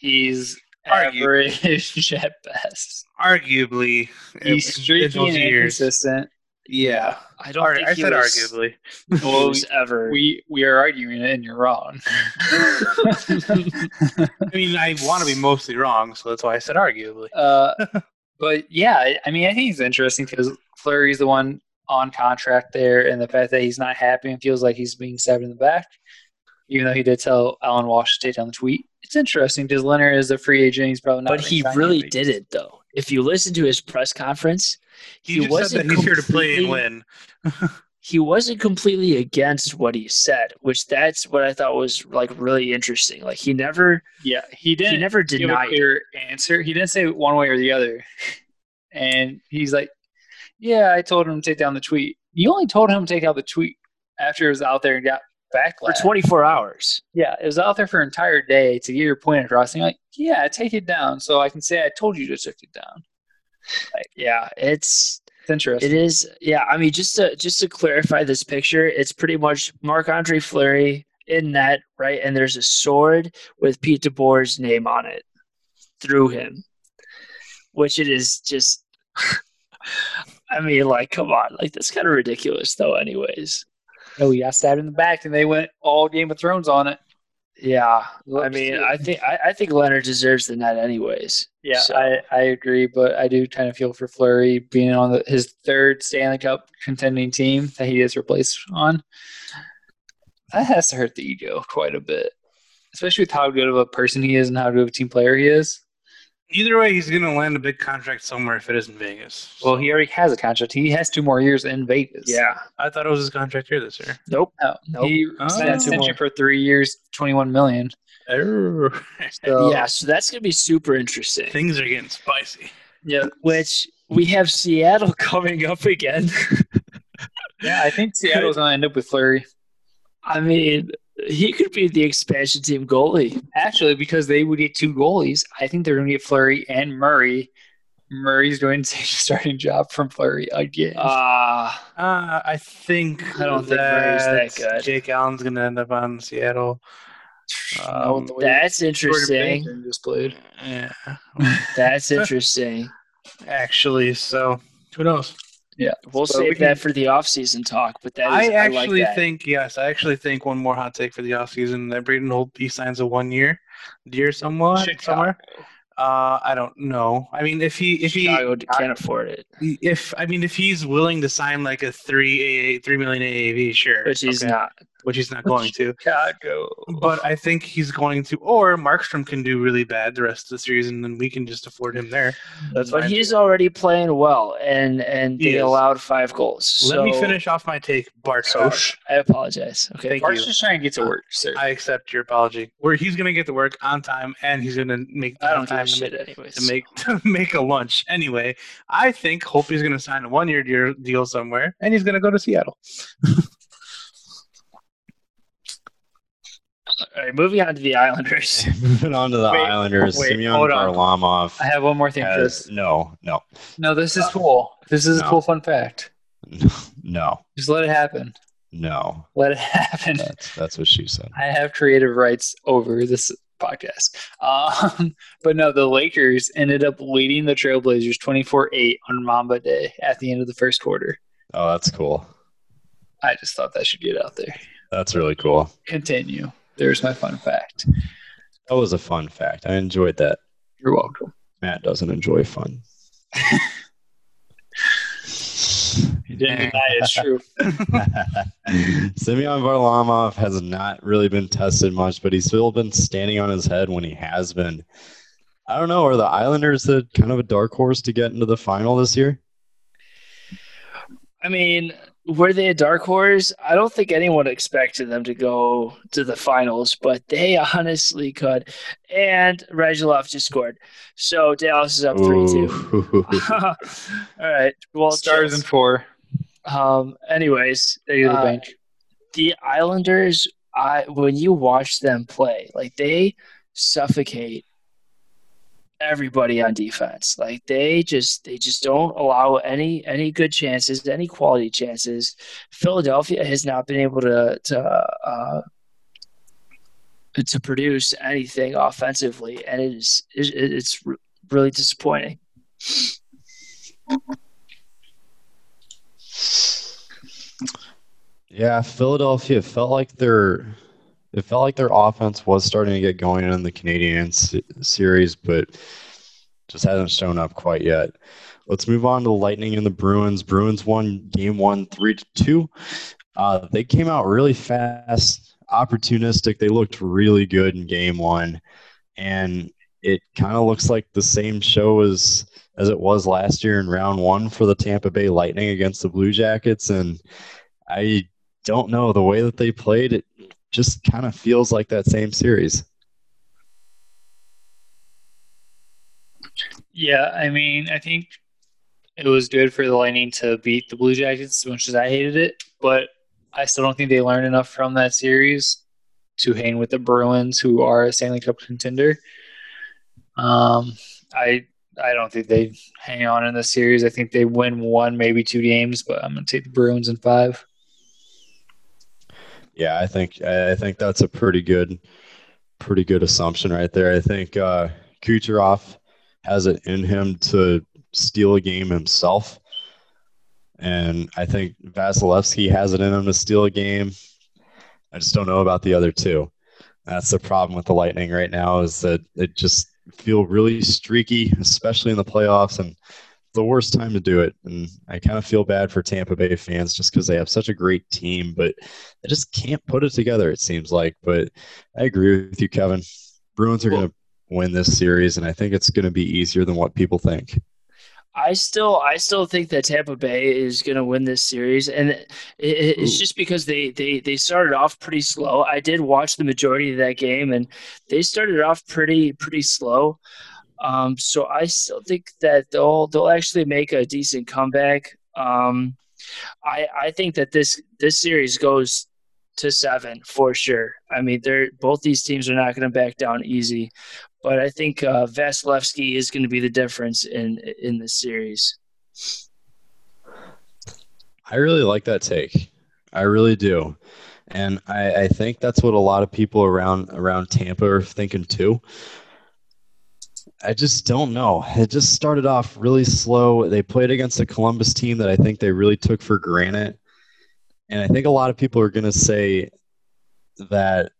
he's Argue. average (laughs) at best. arguably He's streaky and years. inconsistent. Yeah, i don't Ar- think I he said was, arguably. (laughs) Well, was ever We we are arguing it, and you're wrong. (laughs) I mean, I want to be mostly wrong, so that's why I said arguably. Uh, (laughs) but yeah, I- I mean, I think it's interesting because Fleury's the one on contract there, and the fact that he's not happy and feels like he's being stabbed in the back, even though he did tell Alan Walsh to take down the tweet. It's interesting because Lehner is a free agent. He's probably not. But he really did it though. If you listen to his press conference, He, He just wasn't he's here to play and completely- win. (laughs) he wasn't completely against what he said, which that's what I thought was like really interesting. Like he never Yeah, he he didn't He never denied your answer. He didn't say one way or the other. (laughs) And he's like, "Yeah, I told him to take down the tweet. You only told him to take out the tweet after it was out there and got backlash for 24 hours. Yeah, it was out there for an entire day to get your point across. And you're like, yeah, take it down, so I can say I told you to take it down. Yeah, it's It's interesting. it is. Yeah, I mean just to just to clarify this picture, it's pretty much Marc Andre Fleury in net, right? And there's a sword with Pete DeBoer's name on it through him, which it is just. (laughs) I mean, like, come on, like that's kind of ridiculous, though. Anyways, Oh, he got stabbed in the back, and they went all Game of Thrones on it. Yeah. I mean, I think I, I think Lehner deserves the net, anyways. Yeah, So- I, I agree, but I do kind of feel for Fleury being on the, his third Stanley Cup contending team that he is replaced on. That has to hurt the ego quite a bit, especially with how good of a person he is and how good of a team player he is. Either way, he's going to land a big contract somewhere if it isn't Vegas. Well, he already has a contract. He has two more years in Vegas. Yeah. I thought it was his contract here this year. Nope. No, Nope. he Oh. signed an Two more. for three years, twenty-one million. Err. (laughs) So, yeah. So that's gonna be super interesting. Things are getting spicy. yeah, Which we have Seattle (laughs) coming up again. yeah. I think (laughs) Seattle's gonna end up with Fleury. I mean, he could be the expansion team goalie. Actually, because they would get two goalies, I think they're going to get Fleury and Murray. Murray's going to take the starting job from Fleury again. Uh Uh, I think I don't think Murray's that good. Jake Allen's going to end up on Seattle. Oh, Um, that's interesting. Just played. yeah, That's (laughs) interesting. actually, so who knows? Yeah, we'll So we save can- that for the offseason talk, but that is, I I, like actually that. think yes. I actually think one more hot take for the offseason that Braden Holtby signs a one year deal somewhat somewhere. Uh, I don't know. I mean, if he if he can't afford it, if I mean if he's willing to sign like a three a three million AAV, sure, which he's okay, not. Which he's not going to. Chicago. But I think he's going to, or Markstrom can do really bad the rest of the series, and then we can just afford him there. That's But fine. he's already playing well, and and He they is. allowed five goals. Let me finish off my take, Bartosz. I apologize. Okay. Thank Mark's you. just trying to get to work, sir. I accept your apology. Where he's going to get to work on time, and he's going to make I don't give time a to shit anyways. to make (laughs) to make a lunch. Anyway, I think Holtby's going to sign a one year deal, deal somewhere, and he's going to go to Seattle. (laughs) All right, moving on to the Islanders. (laughs) Moving on to the Wait, Islanders, wait, Semyon hold on. Varlamov I have one more thing for this. no, no, No, this is cool. This is a cool fun fact. (laughs) no, Just let it happen. no. Let it (laughs) happen. That's that's what she said. I have creative rights over this podcast. Um, but no, the Lakers ended up leading the Trailblazers 24 8 on Mamba Day at the end of the first quarter. Oh, that's cool. I just thought that should get out there. That's really cool. Continue. There's my fun fact. That was a fun fact. I enjoyed that. You're welcome. Matt doesn't enjoy fun. You didn't deny it's true. (laughs) Semyon Varlamov has not really been tested much, but he's still been standing on his head when he has been. I don't know. Are the Islanders a kind of a dark horse to get into the final this year? I mean, were they a dark horse? I don't think anyone expected them to go to the finals, but they honestly could. And Radulov just scored. So Dallas is up 3 2. (laughs) All right. Well, Stars just- in four. um, anyways, They go to the uh, bank. the Islanders, I when you watch them play, like they suffocate everybody on defense. Like they just they just don't allow any any good chances, any quality chances. Philadelphia has not been able to to uh, to produce anything offensively, and it is it, it's really disappointing. Yeah, Philadelphia felt like their it felt like their offense was starting to get going in the Canadian se- series, but just hasn't shown up quite yet. let's move on to the Lightning and the Bruins. Bruins won game one, three to two. Uh, they came out really fast, opportunistic. They looked really good in game one, and it kind of looks like the same show as as it was last year in round one for the Tampa Bay Lightning against the Blue Jackets. And I don't know the way that they played. It just kind of feels like that same series. Yeah, I mean, I think it was good for the Lightning to beat the Blue Jackets as much as I hated it, but I still don't think they learned enough from that series to hang with the Bruins, who are a Stanley Cup contender. Um, I I don't think they hang on in the series. I think they win one, maybe two games, but I'm going to take the Bruins in five. Yeah, I think I think that's a pretty good, pretty good assumption right there. I think uh, Kucherov has it in him to steal a game himself. And I think Vasilevskiy has it in him to steal a game. I just don't know about the other two. That's the problem with the Lightning right now is that it just feel really streaky, especially in the playoffs, and the worst time to do it. And I kind of feel bad for Tampa Bay fans just because they have such a great team, but they just can't put it together. It seems like. But I agree with you, Kevin. Bruins are going to win this series, and I think it's going to be easier than what people think. I still, I still think that Tampa Bay is going to win this series, and it, it, it's Ooh. just because they, they they started off pretty slow. I did watch the majority of that game, and they started off pretty pretty slow. Um, so I still think that they'll they'll actually make a decent comeback. Um, I I think that this this series goes to seven for sure. I mean, they're both these teams are not going to back down easy, but I think uh, Vasilevskiy is going to be the difference in in this series. I really like that take. I really do, and I, I think that's what a lot of people around around Tampa are thinking too. I just don't know. It just started off really slow. They played against a Columbus team that I think they really took for granted. And I think a lot of people are going to say that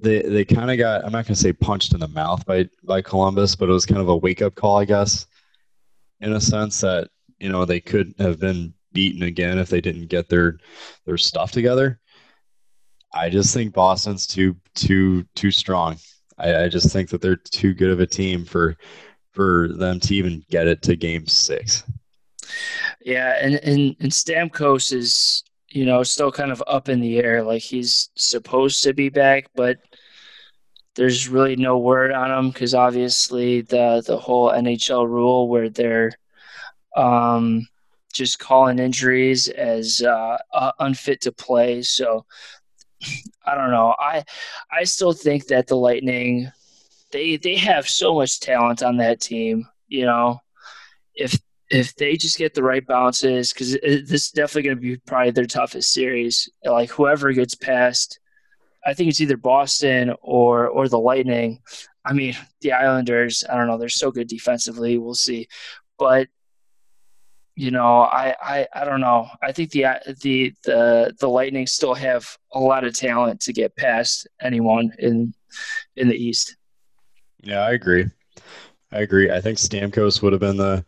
they they kind of got I'm not going to say punched in the mouth by by Columbus, but it was kind of a wake up call, I guess, in a sense that you know they could have been beaten again if they didn't get their their stuff together. I just think Boston's too too too strong. I, I just think that they're too good of a team for for them to even get it to game six. Yeah, and and, and Stamkos is you know, still kind of up in the air. Like he's supposed to be back, but there's really no word on him because obviously the the whole NHL rule where they're um, just calling injuries as uh, uh, unfit to play. So I don't know. I I still think that the Lightning they they have so much talent on that team. You know, if if they just get the right bounces, because this is definitely going to be probably their toughest series. Like whoever gets past, I think it's either Boston or or the Lightning. I mean, the Islanders. I don't know. They're so good defensively. We'll see, but you know, I, I, I don't know. I think the the the the Lightning still have a lot of talent to get past anyone in in the East. Yeah, I agree. I agree. I think Stamkos would have been the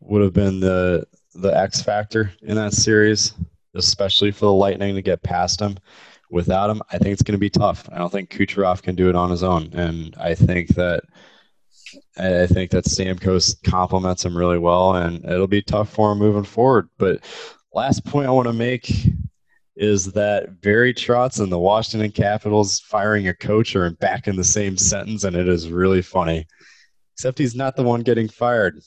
would have been the the X factor in that series, especially for the Lightning to get past him. Without him, I think it's going to be tough. I don't think Kucherov can do it on his own, and I think that I think that Stamkos complements him really well, and it'll be tough for him moving forward. But last point I want to make is that Barry Trotz and the Washington Capitals firing a coach are back in the same sentence, and it is really funny. Except he's not the one getting fired.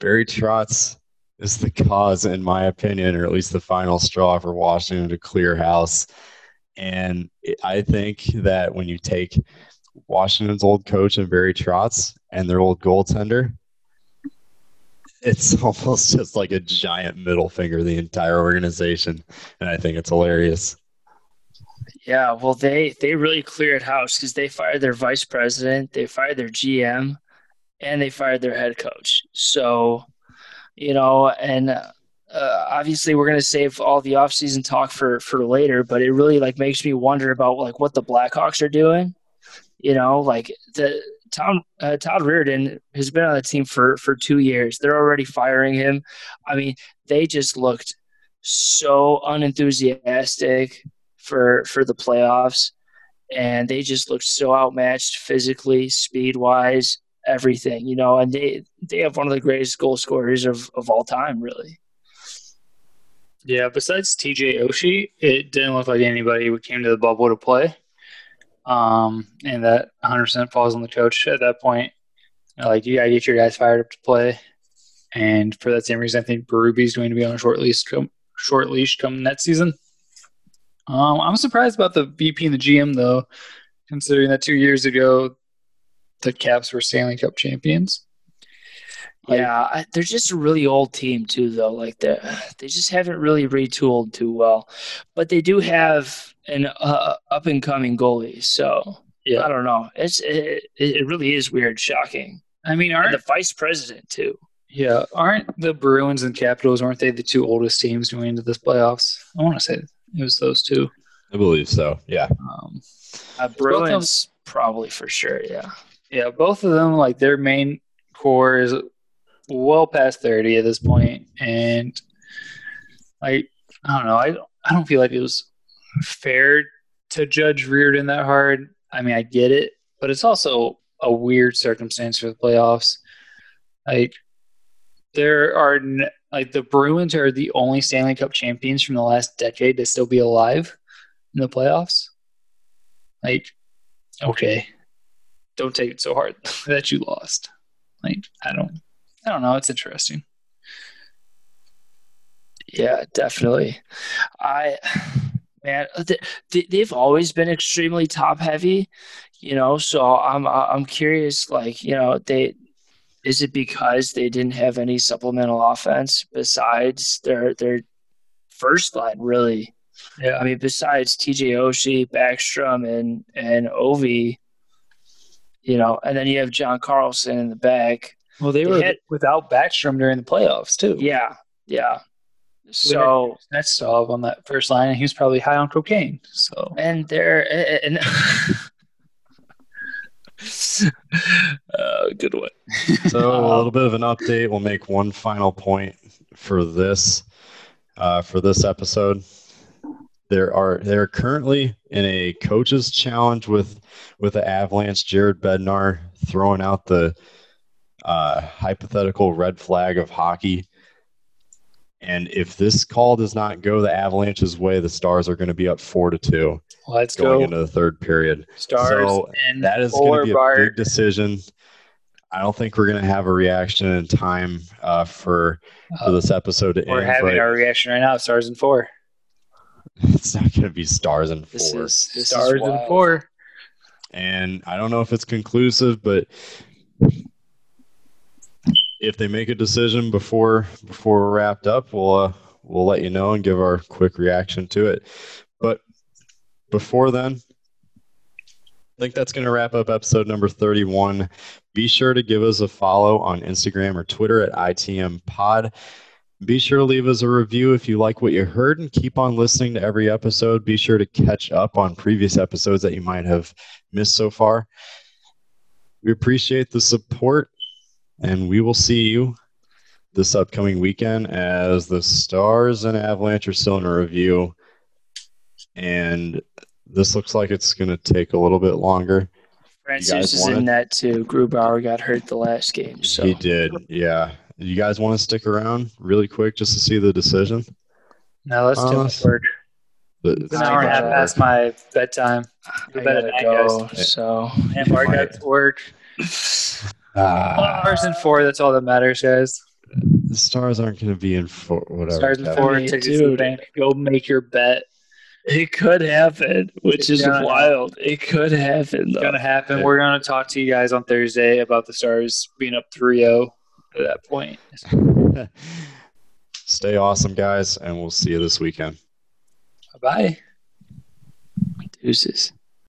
Barry Trotz is the cause, in my opinion, or at least the final straw for Washington to clear house. And I think that when you take Washington's old coach and Barry Trotz and their old goaltender, it's (laughs) almost just like a giant middle finger the entire organization. And I think it's hilarious. Yeah, well, they they really cleared house because they fired their vice president, they fired their GM, and they fired their head coach. So, you know, and uh, obviously we're going to save all the offseason talk for for later, but it really like makes me wonder about like what the Blackhawks are doing. You know, like the Tom uh, Todd Reirden has been on the team for for two years. They're already firing him. I mean, they just looked so unenthusiastic for for the playoffs, and they just looked so outmatched physically, speed wise, everything. You know, and they they have one of the greatest goal scorers of of all time, really. Yeah, besides TJ Oshie, it didn't look like anybody came to the bubble to play. Um, and that 100% falls on the coach at that point. Like, you got to get your guys fired up to play. And for that same reason, I think Berube is going to be on a short leash come, short leash come next season. Um, I'm surprised about the VP and the GM, though, considering that two years ago, the Caps were Stanley Cup champions. Like, yeah, I, they're just a really old team too, though. Like they (sighs) they just haven't really retooled too well, but they do have an uh, up and coming goalie. So yeah, I don't know. It's it, it really is weird, shocking. I mean, aren't and the vice president too? Yeah, aren't the Bruins and Capitals? Aren't they the two oldest teams going into this playoffs? I want to say it was those two. I believe so. Yeah, um, uh, Bruins probably for sure. Yeah, yeah, both of them like their main core is well past 30 at this point and I I don't know. I I don't feel like it was fair to judge Reirden that hard. I mean, I get it, but it's also a weird circumstance for the playoffs. Like there are like the Bruins are the only Stanley Cup champions from the last decade to still be alive in the playoffs. Like okay, don't take it so hard (laughs) that you lost. Like I don't I don't know. It's interesting. Yeah, definitely. I man, they've always been extremely top heavy, you know. So I'm I'm curious, like you know, they is it because they didn't have any supplemental offense besides their their first line, really? Yeah, I mean, besides TJ Oshie, Backstrom, and and Ovi, you know, and then you have John Carlson in the back. Well, they, they were had, without Backstrom during the playoffs too. Yeah, yeah. So Nestov on that first line, and he was probably high on cocaine. So and there and. uh, (laughs) good one. so a little bit of an update. We'll make one final point for this uh, for this episode. There are they're currently in a coaches challenge with with the Avalanche. Jared Bednar throwing out the uh, hypothetical red flag of hockey. And if this call does not go the Avalanche's way, the Stars are going to be up four to two. Let's going go into the third period. Stars. So that is going to be a bar. big decision. I don't think we're going to have a reaction in time uh, for for this episode to we're end. We're having our reaction right now. Stars and four. (laughs) It's not going to be stars and four. This is, this stars and four. And I don't know if it's conclusive, but if they make a decision before before we're wrapped up, we'll uh, we'll let you know and give our quick reaction to it. But before then, I think that's going to wrap up episode number 31. Be sure to give us a follow on Instagram or Twitter at ITM Pod. Be sure to leave us a review if you like what you heard and keep on listening to every episode. Be sure to catch up on previous episodes that you might have missed so far. We appreciate the support and we will see you this upcoming weekend as the Stars and Avalanche are still in a review. And this looks like it's going to take a little bit longer. Francouz is in that too. Grubauer got hurt the last game. So he did. Yeah. You guys want to stick around really quick just to see the decision? No, let's do it work. It's an hour and a half past my bedtime. I gotta go. So and Mark got to work. (laughs) Uh, Stars in four. That's all that matters, guys. The stars aren't going to be in four. Whatever. Stars in four. Hey, dude, Go make your bet. It could happen, which it's is wild. It could happen. Though. It's gonna happen. Yeah. We're gonna talk to you guys on Thursday about the Stars being up 3-0 at that point. (laughs) Stay awesome, guys, and we'll see you this weekend. Bye bye. Deuces.